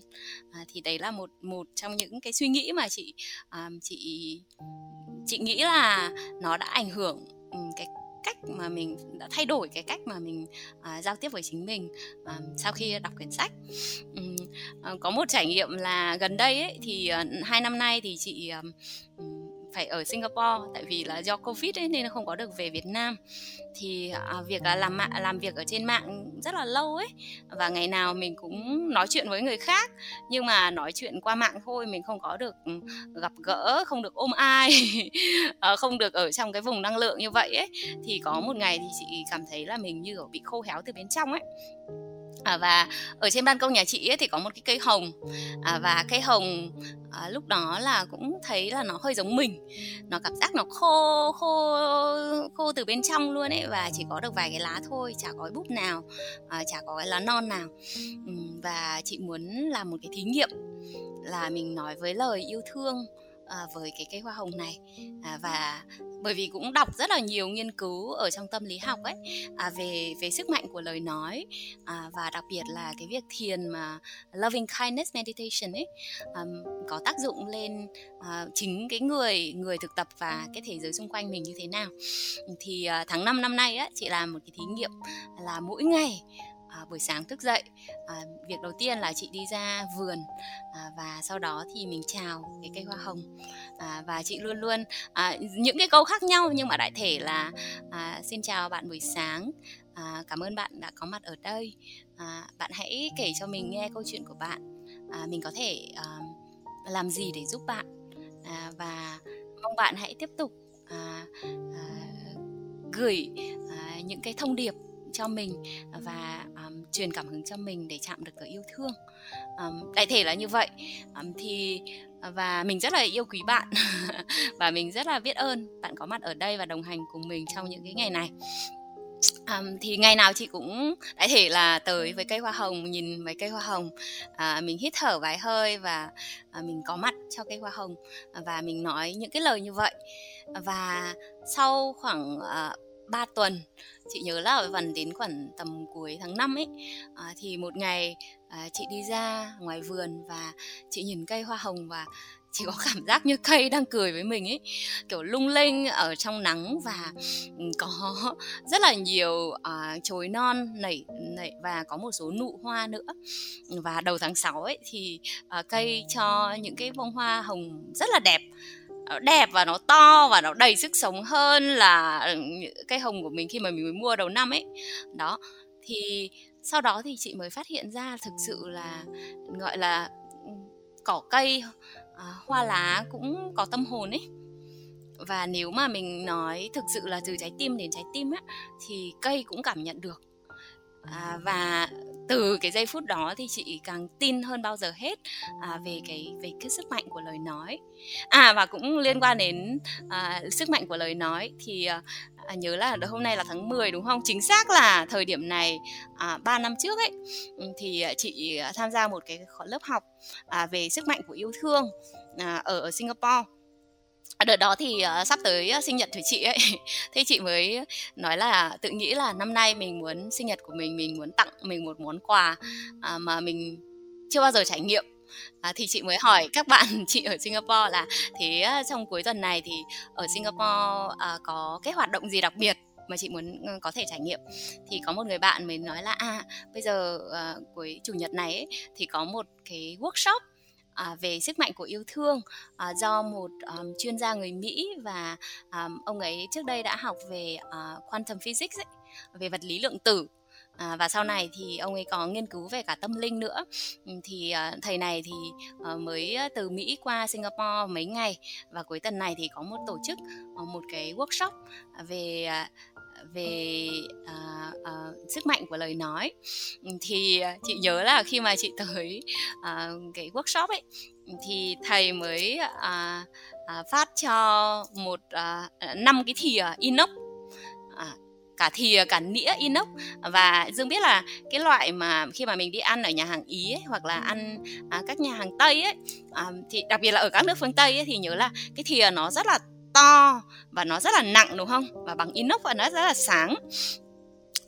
À, thì đấy là một một trong những cái suy nghĩ mà chị à, chị chị nghĩ là nó đã ảnh hưởng ừ, cái cách mà mình đã thay đổi cái cách mà mình à, giao tiếp với chính mình à, sau khi đọc quyển sách. Um, à, có một trải nghiệm là gần đây ấy, thì à, hai năm nay thì chị um, phải ở Singapore tại vì là do Covid ấy, nên không có được về Việt Nam. Thì à, việc là làm mạng làm việc ở trên mạng rất là lâu ấy và ngày nào mình cũng nói chuyện với người khác. Nhưng mà nói chuyện qua mạng thôi mình không có được ừ, gặp gỡ không được ôm ai ờ, không được ở trong cái vùng năng lượng như vậy ấy. Thì có một ngày thì chị cảm thấy là mình như bị khô héo từ bên trong ấy à, và ở trên ban công nhà chị ấy thì có một cái cây hồng. À, và cây hồng à, lúc đó là cũng thấy là nó hơi giống mình. Nó cảm giác nó khô khô khô từ bên trong luôn ấy và chỉ có được vài cái lá thôi chả có búp nào à, chả có cái lá non nào. Và chị muốn làm một cái thí nghiệm là mình nói với lời yêu thương à, với cái cây hoa hồng này. À, và bởi vì cũng đọc rất là nhiều nghiên cứu ở trong tâm lý học ấy à, về về sức mạnh của lời nói à, và đặc biệt là cái việc thiền mà loving kindness meditation ấy à, có tác dụng lên à, chính cái người người thực tập và cái thế giới xung quanh mình như thế nào. Thì à, tháng 5 năm nay á chị làm một cái thí nghiệm là mỗi ngày à, buổi sáng thức dậy. À, việc đầu tiên là chị đi ra vườn à, và sau đó thì mình chào cái cây hoa hồng. À, và chị luôn luôn à, những cái câu khác nhau nhưng mà đại thể là à, xin chào bạn buổi sáng. À, cảm ơn bạn đã có mặt ở đây. À, bạn hãy kể cho mình nghe câu chuyện của bạn. À, mình có thể à, làm gì để giúp bạn? À, và mong bạn hãy tiếp tục à, à, gửi à, những cái thông điệp cho mình và um, truyền cảm hứng cho mình để chạm được cái yêu thương. Um, đại thể là như vậy. Um, thì ờ, và mình rất là yêu quý bạn và mình rất là biết ơn bạn có mặt ở đây và đồng hành cùng mình trong những cái ngày này. Um, thì ngày nào chị cũng đại thể là tới với cây hoa hồng nhìn mấy cây hoa hồng. À, mình hít thở vài hơi và à, mình có mặt cho cây hoa hồng và mình nói những cái lời như vậy. Và sau khoảng à, 3 tuần. Chị nhớ là vần đến khoảng tầm cuối tháng 5 ấy. À, thì một ngày à, chị đi ra ngoài vườn và chị nhìn cây hoa hồng và chỉ có cảm giác như cây đang cười với mình ấy. Kiểu lung linh ở trong nắng và ừ, có rất là nhiều uh, chồi non nảy nảy và có một số nụ hoa nữa. Và đầu tháng 6 ấy thì uh, cây cho những cái bông hoa hồng rất là đẹp đẹp và nó to và nó đầy sức sống hơn là ừ, cây hồng của mình khi mà mình mới mua đầu năm ấy. Đó thì sau đó thì chị mới phát hiện ra thực sự là gọi là ừ, cỏ cây à, hoa lá cũng có tâm hồn ấy. Và nếu mà mình nói thực sự là từ trái tim đến trái tim á thì cây cũng cảm nhận được. À, và từ cái giây phút đó thì chị càng tin hơn bao giờ hết à, về cái về cái sức mạnh của lời nói. À và cũng liên quan đến à, sức mạnh của lời nói thì à, nhớ là hôm nay là tháng 10 đúng không? Chính xác là thời điểm này à, 3 năm trước ấy ừ, thì chị tham gia một cái lớp học à, về sức mạnh của yêu thương à, ở, ở Singapore. À, đợt đó thì uh, sắp tới uh, sinh nhật của chị ấy. Thế chị mới nói là tự nghĩ là năm nay mình muốn sinh nhật của mình mình muốn tặng mình một món quà uh, mà mình chưa bao giờ trải nghiệm. À, thì chị mới hỏi các bạn chị ở Singapore là thế uh, trong cuối tuần này thì ở Singapore uh, có cái hoạt động gì đặc biệt mà chị muốn có thể trải nghiệm? Thì có một người bạn mới nói là à bây giờ uh, cuối chủ nhật này ấy, thì có một cái workshop à, về sức mạnh của yêu thương à, do một um, chuyên gia người Mỹ và um, ông ấy trước đây đã học về uh, quantum physics ấy, về vật lý lượng tử. À, và sau này thì ông ấy có nghiên cứu về cả tâm linh nữa. Ừ, thì uh, thầy này thì uh, mới từ Mỹ qua Singapore mấy ngày và cuối tuần này thì có một tổ chức uh, một cái workshop về uh, về à, à, sức mạnh của lời nói. Ừ, thì à, chị nhớ là khi mà chị tới à, cái workshop ấy thì thầy mới à, à, phát cho một à, à, năm cái thìa inox. À, cả thìa cả nĩa inox. Và dương biết là cái loại mà khi mà mình đi ăn ở nhà hàng ý ấy, hoặc là ăn à, các nhà hàng tây ấy à, thì đặc biệt là ở các nước phương tây ấy, thì nhớ là cái thìa nó rất là to và nó rất là nặng đúng không? Và bằng inox và nó rất là sáng.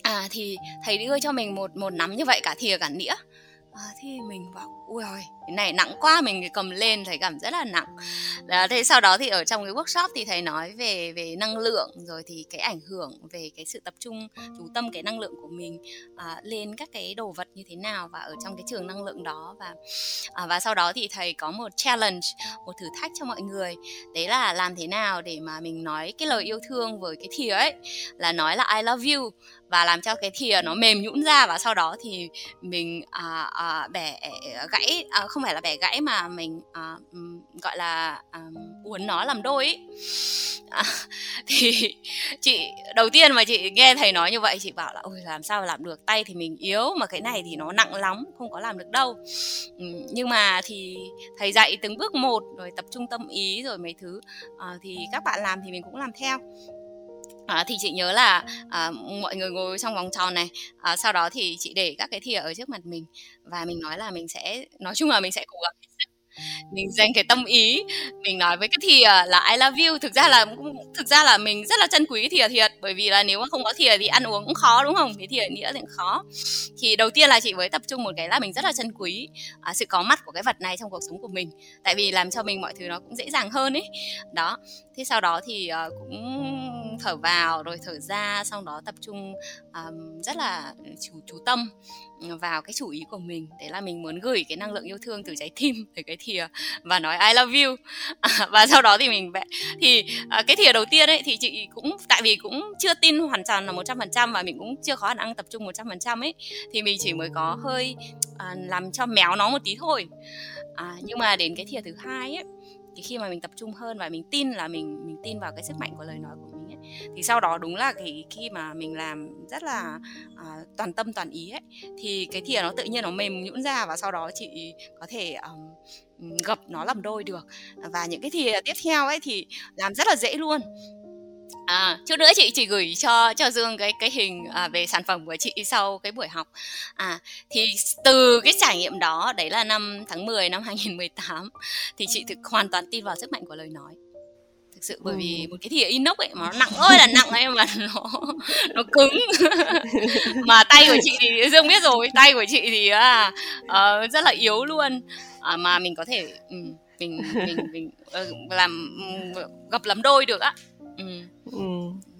À thì thầy đưa cho mình một một nắm như vậy cả thìa cả nĩa. À, thì mình bảo ui ôi cái này nặng quá mình cầm lên thấy cảm rất là nặng. Đó, thế sau đó thì ở trong cái workshop thì thầy nói về về năng lượng rồi thì cái ảnh hưởng về cái sự tập trung chú tâm cái năng lượng của mình à, lên các cái đồ vật như thế nào và ở trong cái trường năng lượng đó. Và à, và sau đó thì thầy có một challenge một thử thách cho mọi người. Đấy là làm thế nào để mà mình nói cái lời yêu thương với cái thìa ấy là nói là I love you và làm cho cái thìa nó mềm nhũn ra. Và sau đó thì mình à, à, bẻ à, gãy à, không phải là bẻ gãy mà mình à, gọi là à, uốn nó làm đôi ấy. À, thì chị đầu tiên mà chị nghe thầy nói như vậy chị bảo là ôi làm sao làm được? Tay thì mình yếu mà cái này thì nó nặng lắm không có làm được đâu. Ừ, nhưng mà thì thầy dạy từng bước một rồi tập trung tâm ý rồi mấy thứ à, thì các bạn làm thì mình cũng làm theo. À, thì chị nhớ là à, mọi người ngồi trong vòng tròn này à, sau đó thì chị để các cái thìa ở trước mặt mình và mình nói là mình sẽ nói chung là mình sẽ cố gắng mình dành cái tâm ý mình nói với cái thìa là I love you. Thực ra là thực ra là mình rất là trân quý cái thìa thiệt bởi vì là nếu mà không có thìa thì ăn uống cũng khó đúng không? Cái thìa nghĩa thì cũng khó. Thì đầu tiên là chị mới tập trung một cái là mình rất là trân quý à, sự có mặt của cái vật này trong cuộc sống của mình. Tại vì làm cho mình mọi thứ nó cũng dễ dàng hơn ấy đó. Thế sau đó thì uh, cũng thở vào rồi thở ra xong đó tập trung um, rất là ừ, chú chú tâm vào cái chủ ý của mình. Đấy là mình muốn gửi cái năng lượng yêu thương từ trái tim. Tới cái thìa à, và nói I love you. À, và sau đó thì mình vẽ. Thì à, cái thìa đầu tiên ấy thì chị cũng tại vì cũng chưa tin hoàn toàn là một trăm phần trăm và mình cũng chưa có khả năng tập trung một trăm phần trăm ấy thì mình chỉ mới có hơi à, làm cho méo nó một tí thôi. À, nhưng mà đến cái thìa thứ hai ấy thì khi mà mình tập trung hơn và mình tin là mình mình tin vào cái sức mạnh của lời nói của mình thì sau đó đúng là cái khi mà mình làm rất là uh, toàn tâm toàn ý ấy thì cái thìa nó tự nhiên nó mềm nhũn ra và sau đó chị có thể um, gập nó làm đôi được. Và những cái thìa tiếp theo ấy thì làm rất là dễ luôn. À, chút nữa chị chỉ gửi cho cho Dương cái cái hình à, về sản phẩm của chị sau cái buổi học. À thì từ cái trải nghiệm đó, đấy là năm tháng 10 năm 2018 thì chị thực hoàn toàn tin vào sức mạnh của lời nói thực sự bởi vì ừ. một cái thìa inox ấy mà nó nặng ơi là nặng ấy mà nó nó cứng mà tay của chị thì dương biết rồi tay của chị thì à, uh, rất là yếu luôn à, mà mình có thể um, mình mình mình uh, làm um, gập lắm đôi được á ừ. Ừ.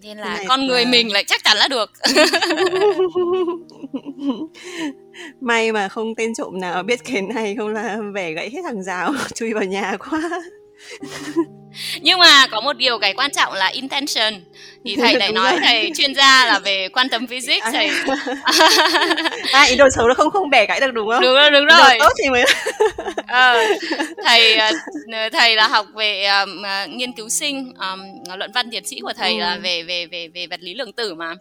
nên là con người là... mình lại chắc chắn là được may mà không tên trộm nào biết cái này không là vẻ gãy hết hàng rào chui vào nhà quá nhưng mà có một điều cái quan trọng là intention thì thầy lại nói rồi. thầy chuyên gia là về quantum physics à. thầy à ý đồ xấu là không không bẻ gãy được đúng không đúng rồi đúng rồi tốt thì mới ờ, thầy ờ, thầy là học về um, nghiên cứu sinh um, luận văn tiến sĩ của thầy ừ. là về về về về vật lý lượng tử mà yeah.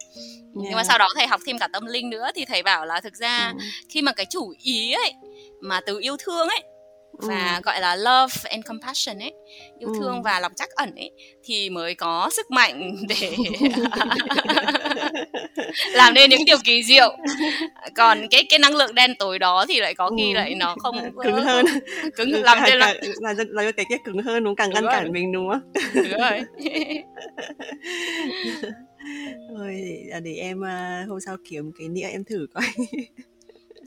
nhưng mà sau đó thầy học thêm cả tâm linh nữa thì thầy bảo là thực ra ừ. khi mà cái chủ ý ấy mà từ yêu thương ấy và ừ. gọi là love and compassion ấy yêu thương ừ. và lòng trắc ẩn ấy thì mới có sức mạnh để làm nên những điều kỳ diệu. Còn cái cái năng lượng đen tối đó thì lại có khi ừ. lại nó không cứng hơn. cứng làm cho là là là cái cái cứng hơn nó càng ngăn cản mình đúng không? Đúng rồi. Thôi để, để em uh, hôm sau kiếm cái nĩa em thử coi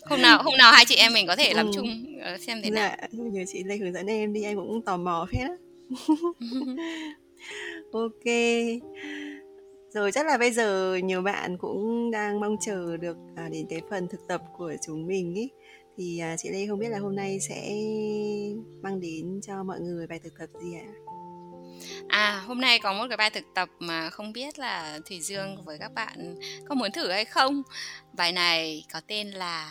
hôm nào hôm nào hai chị em mình có thể làm ừ. chung ờ, xem thế nào dạ, nhờ chị lê hướng dẫn em đi em cũng tò mò phết á ok rồi chắc là bây giờ nhiều bạn cũng đang mong chờ được à, đến cái phần thực tập của chúng mình ý thì à, chị Lê không biết là hôm nay sẽ mang đến cho mọi người bài thực tập gì ạ? À, hôm nay có một cái bài thực tập mà không biết là Thủy Dương với các bạn có muốn thử hay không. Bài này có tên là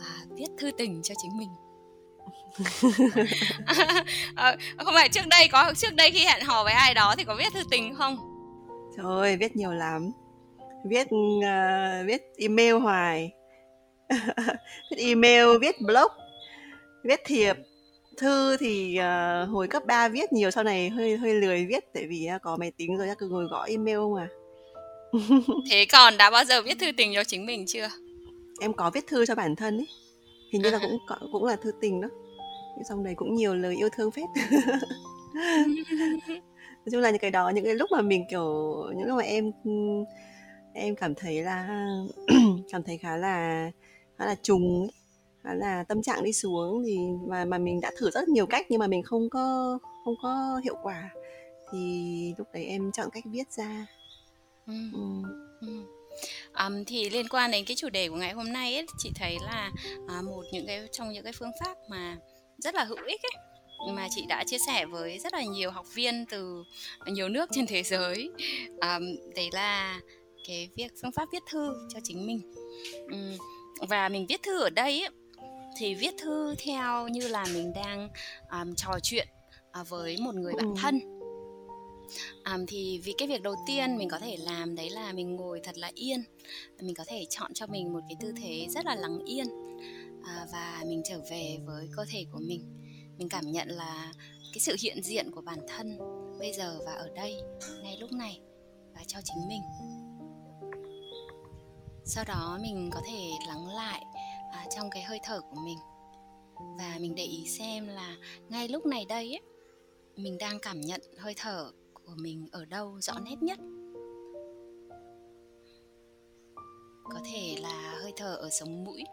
à, viết thư tình cho chính mình. à, không phải trước đây có trước đây khi hẹn hò với ai đó thì có viết thư tình không? Trời ơi, viết nhiều lắm. Viết uh, viết email hoài. viết email, viết blog, viết thiệp, thư thì uh, hồi cấp 3 viết nhiều sau này hơi hơi lười viết tại vì uh, có máy tính rồi cứ ngồi gõ email mà. Thế còn đã bao giờ viết thư tình cho chính mình chưa? Em có viết thư cho bản thân ấy. Hình như là cũng cũng là thư tình đó. Nhưng xong đấy cũng nhiều lời yêu thương phết. Nói chung là những cái đó những cái lúc mà mình kiểu những lúc mà em em cảm thấy là cảm thấy khá là khá là trùng ấy là tâm trạng đi xuống thì mà mà mình đã thử rất nhiều cách nhưng mà mình không có không có hiệu quả thì lúc đấy em chọn cách viết ra ừ. Ừ. Ừ. Um, thì liên quan đến cái chủ đề của ngày hôm nay ấy, chị thấy là uh, một những cái trong những cái phương pháp mà rất là hữu ích ấy mà chị đã chia sẻ với rất là nhiều học viên từ nhiều nước trên thế giới um, đấy là cái việc phương pháp viết thư cho chính mình um, và mình viết thư ở đây ấy, thì viết thư theo như là mình đang um, trò chuyện uh, với một người bạn ừ. thân. Um, thì vì cái việc đầu tiên mình có thể làm đấy là mình ngồi thật là yên. Mình có thể chọn cho mình một cái tư thế rất là lắng yên uh, và mình trở về với cơ thể của mình. Mình cảm nhận là cái sự hiện diện của bản thân bây giờ và ở đây ngay lúc này và cho chính mình. Sau đó mình có thể lắng lại à, trong cái hơi thở của mình. Và mình để ý xem là ngay lúc này đây ấy, mình đang cảm nhận hơi thở của mình ở đâu rõ nét nhất. Có thể là hơi thở ở sống mũi.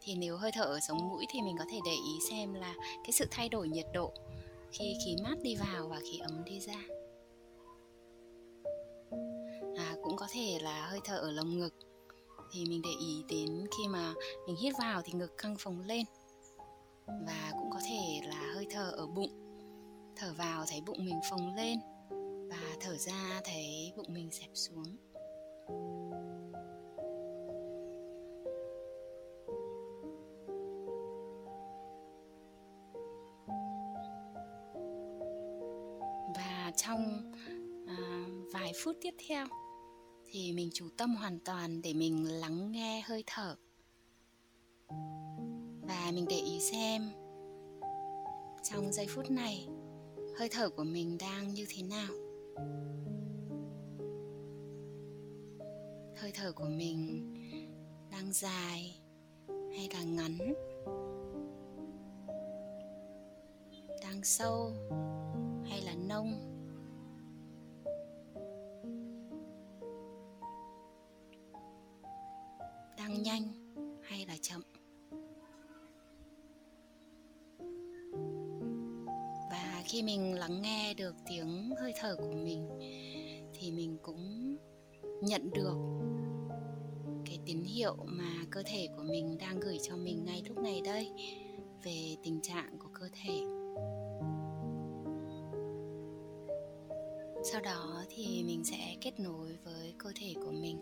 Thì nếu hơi thở ở sống mũi thì mình có thể để ý xem là cái sự thay đổi nhiệt độ khi khí mát đi vào và khí ấm đi ra. À, cũng có thể là hơi thở ở lồng ngực thì mình để ý đến khi mà mình hít vào thì ngực căng phồng lên. Và cũng có thể là hơi thở ở bụng. Thở vào thấy bụng mình phồng lên và thở ra thấy bụng mình xẹp xuống. Và trong à, vài vài phút tiếp theo thì mình chú tâm hoàn toàn để mình lắng nghe hơi thở. Và mình để ý xem trong giây phút này, hơi thở của mình đang như thế nào. Hơi thở của mình đang dài hay là ngắn? Đang sâu hay là nông? Đang nhanh hay là chậm? Và khi mình lắng nghe được tiếng hơi thở của mình, thì mình cũng nhận được cái tín hiệu mà cơ thể của mình đang gửi cho mình ngay lúc này đây về tình trạng của cơ thể. Sau đó thì mình sẽ kết nối với cơ thể của mình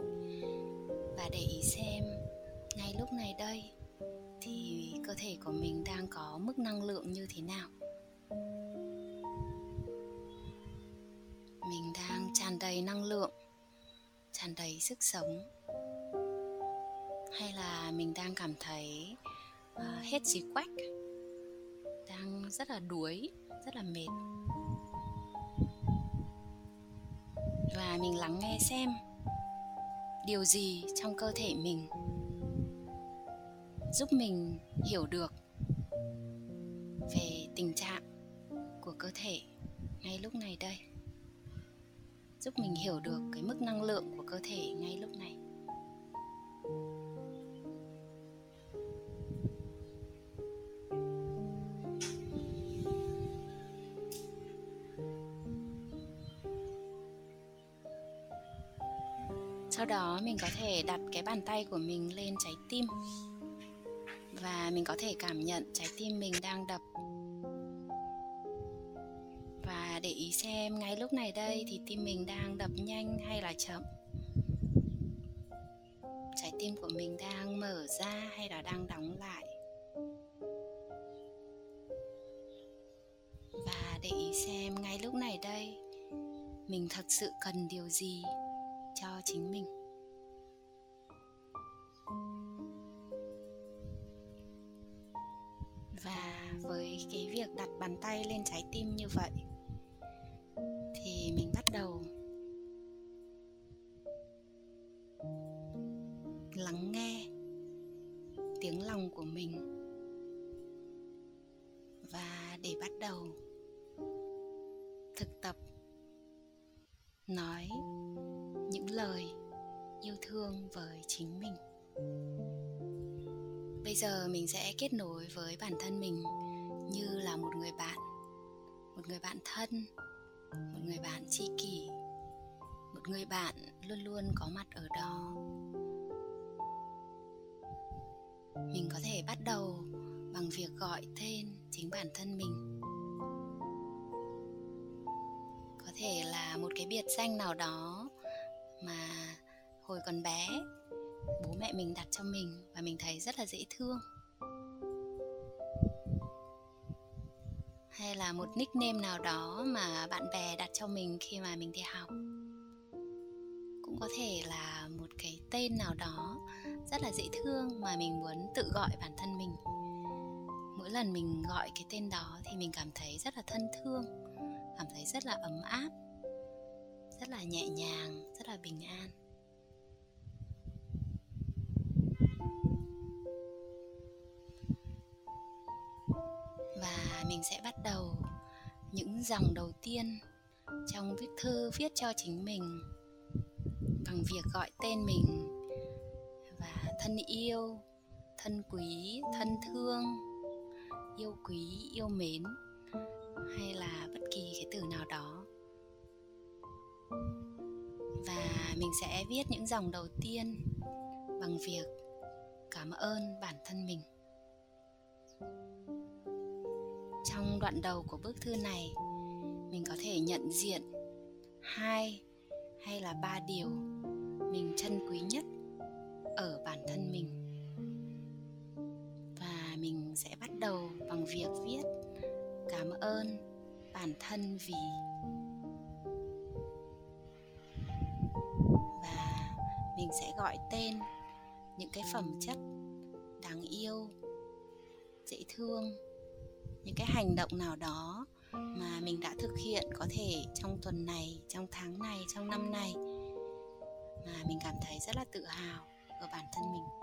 và để ý xem ngay lúc này đây thì cơ thể của mình đang có mức năng lượng như thế nào? Mình đang tràn đầy năng lượng tràn đầy sức sống. Hay là mình đang cảm thấy uh, hết gì quách đang rất là đuối rất là mệt. Và mình lắng nghe xem điều gì trong cơ thể mình giúp mình hiểu được về tình trạng của cơ thể ngay lúc này đây? Giúp mình hiểu được cái mức năng lượng của cơ thể ngay lúc này. Sau đó mình có thể đặt cái bàn tay của mình lên trái tim. Và mình có thể cảm nhận trái tim mình đang đập. Và để ý xem ngay lúc này đây thì tim mình đang đập nhanh hay là chậm. Trái tim của mình đang mở ra hay là đang đóng lại. Và để ý xem ngay lúc này đây, mình thật sự cần điều gì? Cho chính mình. Và với cái việc đặt bàn tay lên trái tim như vậy, thì mình bắt đầu lắng nghe tiếng lòng của mình. Và để bắt đầu thực tập, nói lời yêu thương với chính mình. Bây giờ mình sẽ kết nối với bản thân mình như là một người bạn, một người bạn thân, một người bạn tri kỷ, một người bạn luôn luôn có mặt ở đó. Mình có thể bắt đầu bằng việc gọi tên chính bản thân mình. Có thể là một cái biệt danh nào đó mà hồi còn bé, bố mẹ mình đặt cho mình và mình thấy rất là dễ thương. Hay là một nickname nào đó mà bạn bè đặt cho mình khi mà mình đi học. Cũng có thể là một cái tên nào đó rất là dễ thương mà mình muốn tự gọi bản thân mình. Mỗi lần mình gọi cái tên đó thì mình cảm thấy rất là thân thương, cảm thấy rất là ấm áp rất là nhẹ nhàng, rất là bình an. Và mình sẽ bắt đầu những dòng đầu tiên trong viết thư viết cho chính mình bằng việc gọi tên mình và thân yêu, thân quý, thân thương, yêu quý, yêu mến hay là bất kỳ cái từ nào đó và mình sẽ viết những dòng đầu tiên bằng việc cảm ơn bản thân mình. Trong đoạn đầu của bức thư này, mình có thể nhận diện hai hay là ba điều mình trân quý nhất ở bản thân mình. Và mình sẽ bắt đầu bằng việc viết cảm ơn bản thân vì mình sẽ gọi tên những cái phẩm chất đáng yêu, dễ thương, những cái hành động nào đó mà mình đã thực hiện có thể trong tuần này, trong tháng này, trong năm này mà mình cảm thấy rất là tự hào ở bản thân mình.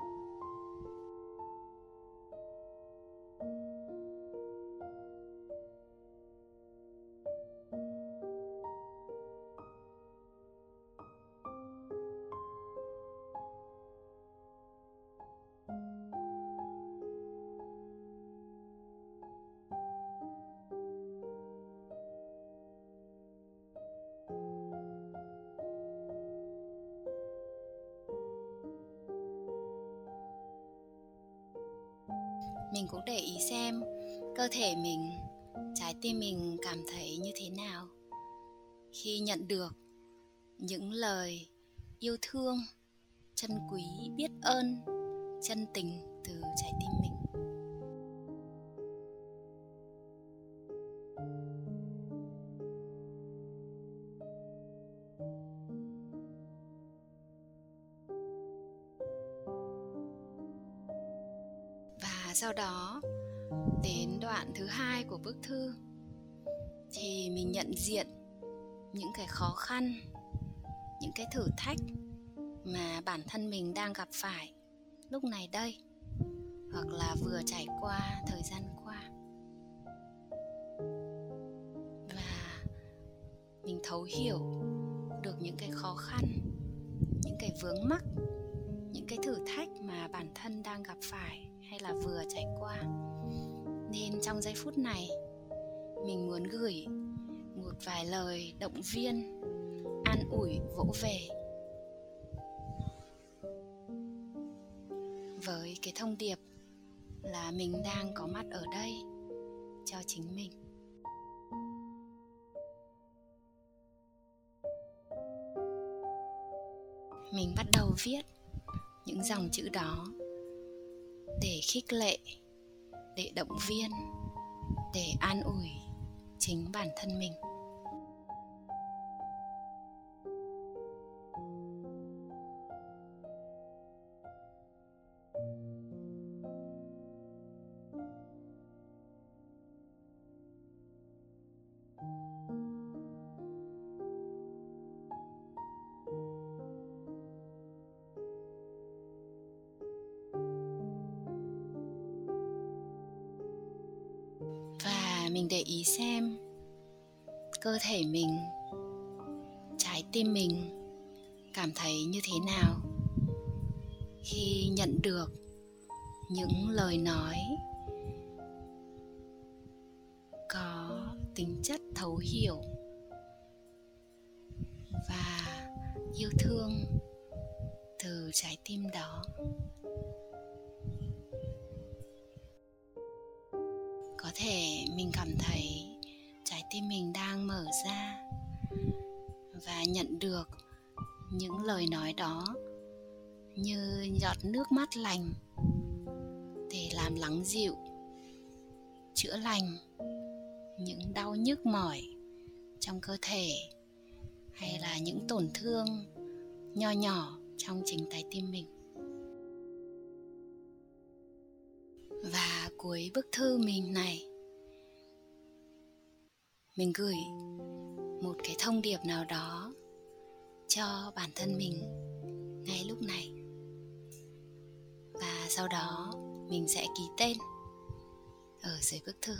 Thể mình, trái tim mình cảm thấy như thế nào? Khi nhận được những lời yêu thương chân quý, biết ơn, chân tình từ trái tim mình. Diện, những cái khó khăn, những cái thử thách mà bản thân mình đang gặp phải lúc này đây, hoặc là vừa trải qua thời gian qua. Và mình thấu hiểu được những cái khó khăn, những cái vướng mắc, những cái thử thách mà bản thân đang gặp phải hay là vừa trải qua. Nên trong giây phút này, mình muốn gửi vài lời động viên, an ủi vỗ về. Với cái thông điệp là mình đang có mặt ở đây cho chính mình. Mình bắt đầu viết những dòng chữ đó để khích lệ, để động viên, để an ủi chính bản thân mình. Mát lành để làm lắng dịu, chữa lành những đau nhức mỏi trong cơ thể hay là những tổn thương nho nhỏ trong chính trái tim mình. Và cuối bức thư mình này, mình gửi một cái thông điệp nào đó cho bản thân mình ngay lúc này sau đó mình sẽ ký tên ở dưới bức thư.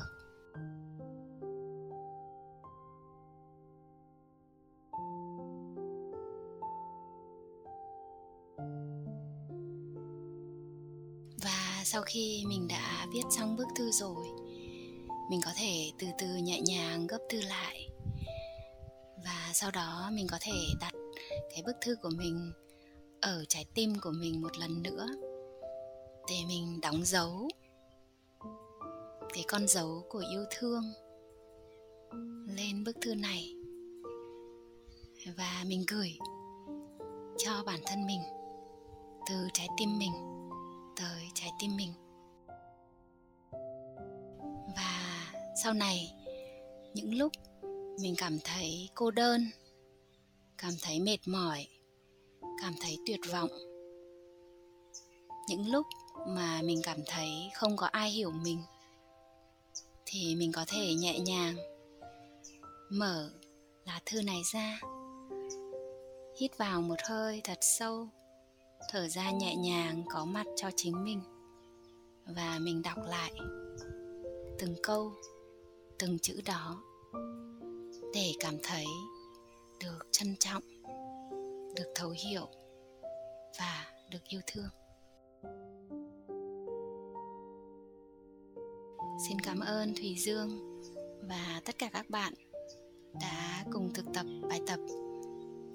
Và sau khi mình đã viết xong bức thư rồi, mình có thể từ từ nhẹ nhàng gấp thư lại. Và sau đó mình có thể đặt cái bức thư của mình ở trái tim của mình một lần nữa để mình đóng dấu cái con dấu của yêu thương lên bức thư này. Và mình gửi cho bản thân mình từ trái tim mình tới trái tim mình. Và sau này, những lúc mình cảm thấy cô đơn, cảm thấy mệt mỏi, cảm thấy tuyệt vọng, những lúc mà mình cảm thấy không có ai hiểu mình, thì mình có thể nhẹ nhàng mở lá thư này ra, hít vào một hơi thật sâu, thở ra nhẹ nhàng có mặt cho chính mình, và mình đọc lại từng câu, từng chữ đó để cảm thấy được trân trọng, được thấu hiểu và được yêu thương. Xin cảm ơn thùy dương và tất cả các bạn đã cùng thực tập bài tập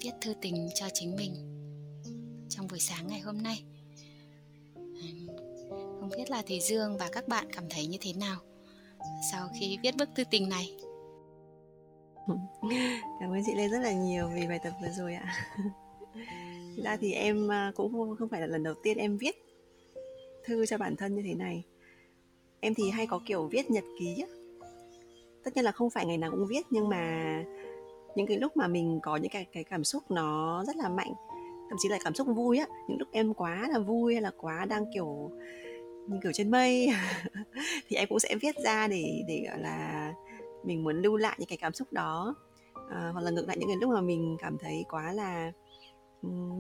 viết thư tình cho chính mình trong buổi sáng ngày hôm nay. Không biết là thùy dương và các bạn cảm thấy như thế nào sau khi viết bức thư tình này? Cảm ơn chị lê rất là nhiều vì bài tập vừa rồi ạ. Ra thì em à, cũng không phải là lần đầu tiên em viết thư cho bản thân như thế này em thì hay có kiểu viết nhật ký á. Tất nhiên là không phải ngày nào cũng viết nhưng mà những cái lúc mà mình có những cái cái cảm xúc nó rất là mạnh thậm chí là cảm xúc vui á những lúc em quá là vui hay là quá đang kiểu như kiểu trên mây thì em cũng sẽ viết ra để để gọi là mình muốn lưu lại những cái cảm xúc đó. À, hoặc là ngược lại những cái lúc mà mình cảm thấy quá là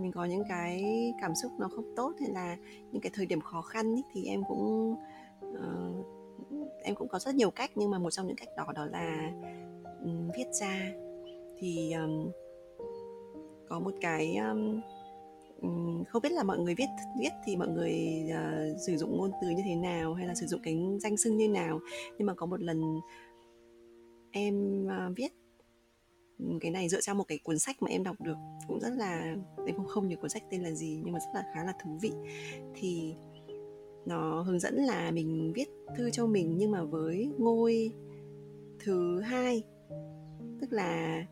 mình có những cái cảm xúc nó không tốt hay là những cái thời điểm khó khăn ý, thì em cũng uh, em cũng có rất nhiều cách nhưng mà một trong những cách đó đó là um, viết ra. Thì um, có một cái um, không biết là mọi người viết viết thì mọi người uh, sử dụng ngôn từ như thế nào hay là sử dụng cái danh xưng như nào. Nhưng mà có một lần em uh, viết cái này dựa theo một cái cuốn sách mà em đọc được cũng rất là em không không nhớ cuốn sách tên là gì nhưng mà rất là khá là thú vị. Thì nó hướng dẫn là mình viết thư cho mình nhưng mà với ngôi thứ hai. Tức là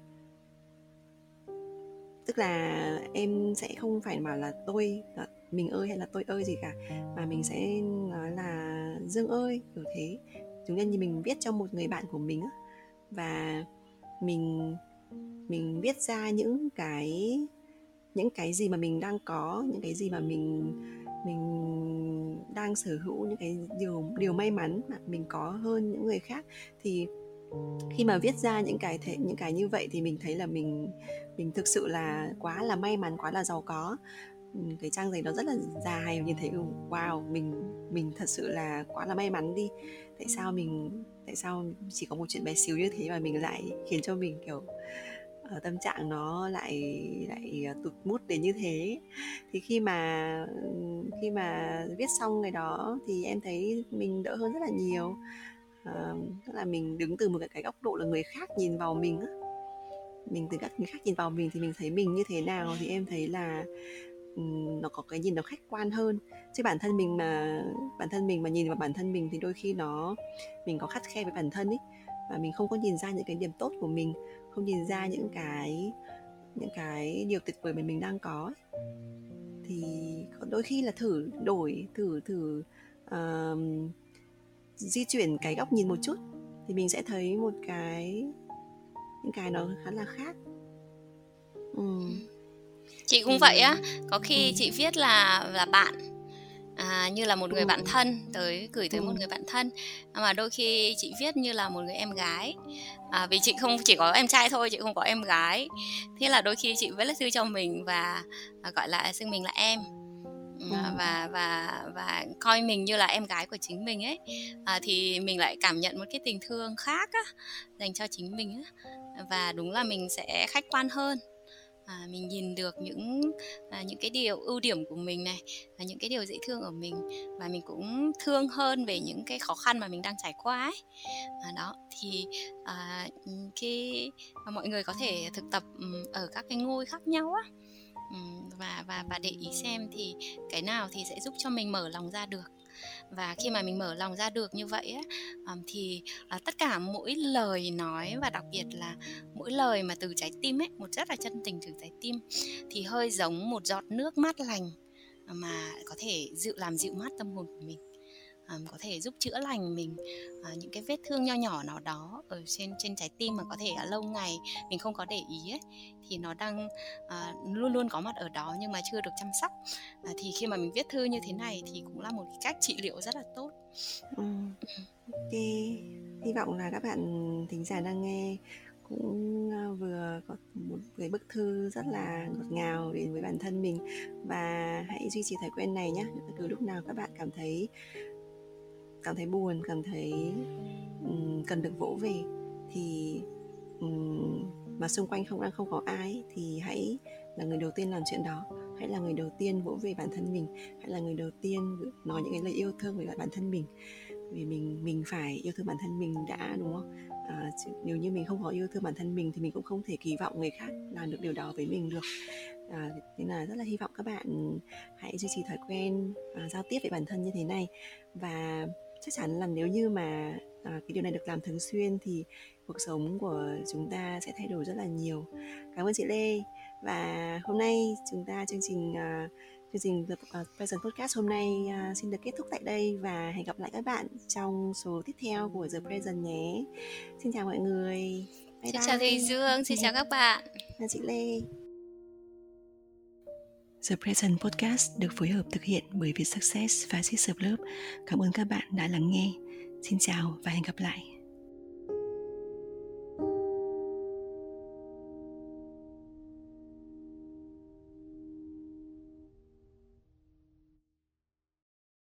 tức là em sẽ không phải mà là tôi, là mình ơi hay là tôi ơi gì cả, mà mình sẽ nói là dương ơi kiểu thế. Chúng nhân như mình viết cho một người bạn của mình và mình mình viết ra những cái những cái gì mà mình đang có, những cái gì mà mình mình đang sở hữu những cái điều điều may mắn mà mình có hơn những người khác. Thì khi mà viết ra những cái thể, những cái như vậy thì mình thấy là mình mình thực sự là quá là may mắn, quá là giàu có. Cái trang giấy nó rất là dài nhìn thấy wow, mình mình thật sự là quá là may mắn đi. Tại sao mình, tại sao chỉ có một chuyện bé xíu như thế mà mình lại khiến cho mình, kiểu tâm trạng nó lại lại ờ, tụt mút đến như thế. Thì khi mà khi mà viết xong cái đó thì em thấy mình đỡ hơn rất là nhiều. À, tức là mình đứng từ một cái, cái góc độ là người khác nhìn vào mình á. Mình từ các người khác nhìn vào mình thì mình thấy mình như thế nào thì em thấy là nó có cái nhìn nó khách quan hơn. Chứ bản thân mình mà bản thân mình mà nhìn vào bản thân mình thì đôi khi nó mình có khắt khe với bản thân ấy và mình không có nhìn ra những cái điểm tốt của mình không nhìn ra những cái những cái điều tuyệt vời mà mình đang có thì đôi khi là thử đổi thử thử uh, di chuyển cái góc nhìn một chút thì mình sẽ thấy một cái những cái nó khá là khác ừ. chị cũng vậy á có khi ừ. chị viết là là bạn à, như là một người ừ. bạn thân tới gửi tới ừ. một người bạn thân. Mà đôi khi chị viết như là một người em gái. À, vì chị không chỉ có em trai thôi chị không có em gái. Thế là đôi khi chị viết thư cho mình và à, gọi là xưng mình là em. À, và và và coi mình như là em gái của chính mình ấy. À, thì mình lại cảm nhận một cái tình thương khác á, dành cho chính mình á. và đúng là mình sẽ khách quan hơn à, mình nhìn được những à, những cái điều ưu điểm của mình này và những cái điều dễ thương ở mình và mình cũng thương hơn về những cái khó khăn mà mình đang trải qua ấy. À, đó thì à, khi mà mọi người có thể thực tập ở các cái ngôi khác nhau á và và và để ý xem thì cái nào thì sẽ giúp cho mình mở lòng ra được và khi mà mình mở lòng ra được như vậy á thì ờ, tất cả mỗi lời nói và đặc biệt là mỗi lời mà từ trái tim ấy, một rất là chân tình từ trái tim, thì hơi giống một giọt nước mát lành mà có thể dịu làm dịu mát tâm hồn của mình um, có thể giúp chữa lành mình uh, những cái vết thương nho nhỏ nào đó ở trên trên trái tim mà có thể uh, lâu ngày mình không có để ý ấy, thì nó đang uh, luôn luôn có mặt ở đó nhưng mà chưa được chăm sóc. Uh, thì khi mà mình viết thư như thế này thì cũng là một cái cách trị liệu rất là tốt. Ừ. ok hy vọng là các bạn thính giả đang nghe cũng vừa có một cái bức thư rất là ngọt ngào đến với bản thân mình. Và hãy duy trì thói quen này nhé từ cứ lúc nào các bạn cảm thấy cảm thấy buồn cảm thấy um, cần được vỗ về thì um, mà xung quanh không đang không có ai thì hãy là người đầu tiên làm chuyện đó. Hãy là người đầu tiên vỗ về bản thân mình. Hãy là người đầu tiên nói những cái lời yêu thương với bản thân mình. Vì mình mình phải yêu thương bản thân mình đã đúng không? À, nếu như mình không có yêu thương bản thân mình thì mình cũng không thể kỳ vọng người khác làm được điều đó với mình được. À, nên là rất là hy vọng các bạn hãy duy trì thói quen à, giao tiếp với bản thân như thế này. Và chắc chắn là nếu như mà à, cái điều này được làm thường xuyên thì cuộc sống của chúng ta sẽ thay đổi rất là nhiều cảm ơn chị lê và hôm nay chúng ta chương trình uh, chương trình The uh, Present Podcast hôm nay uh, xin được kết thúc tại đây và hẹn gặp lại các bạn trong số tiếp theo của The Present nhé. Xin chào mọi người. Bye xin bye. chào thầy Dương, xin chào các bạn. Chào chị Lê. The Present Podcast được phối hợp thực hiện bởi Viet Success và Sister Club. Cảm ơn các bạn đã lắng nghe. Xin chào và hẹn gặp lại.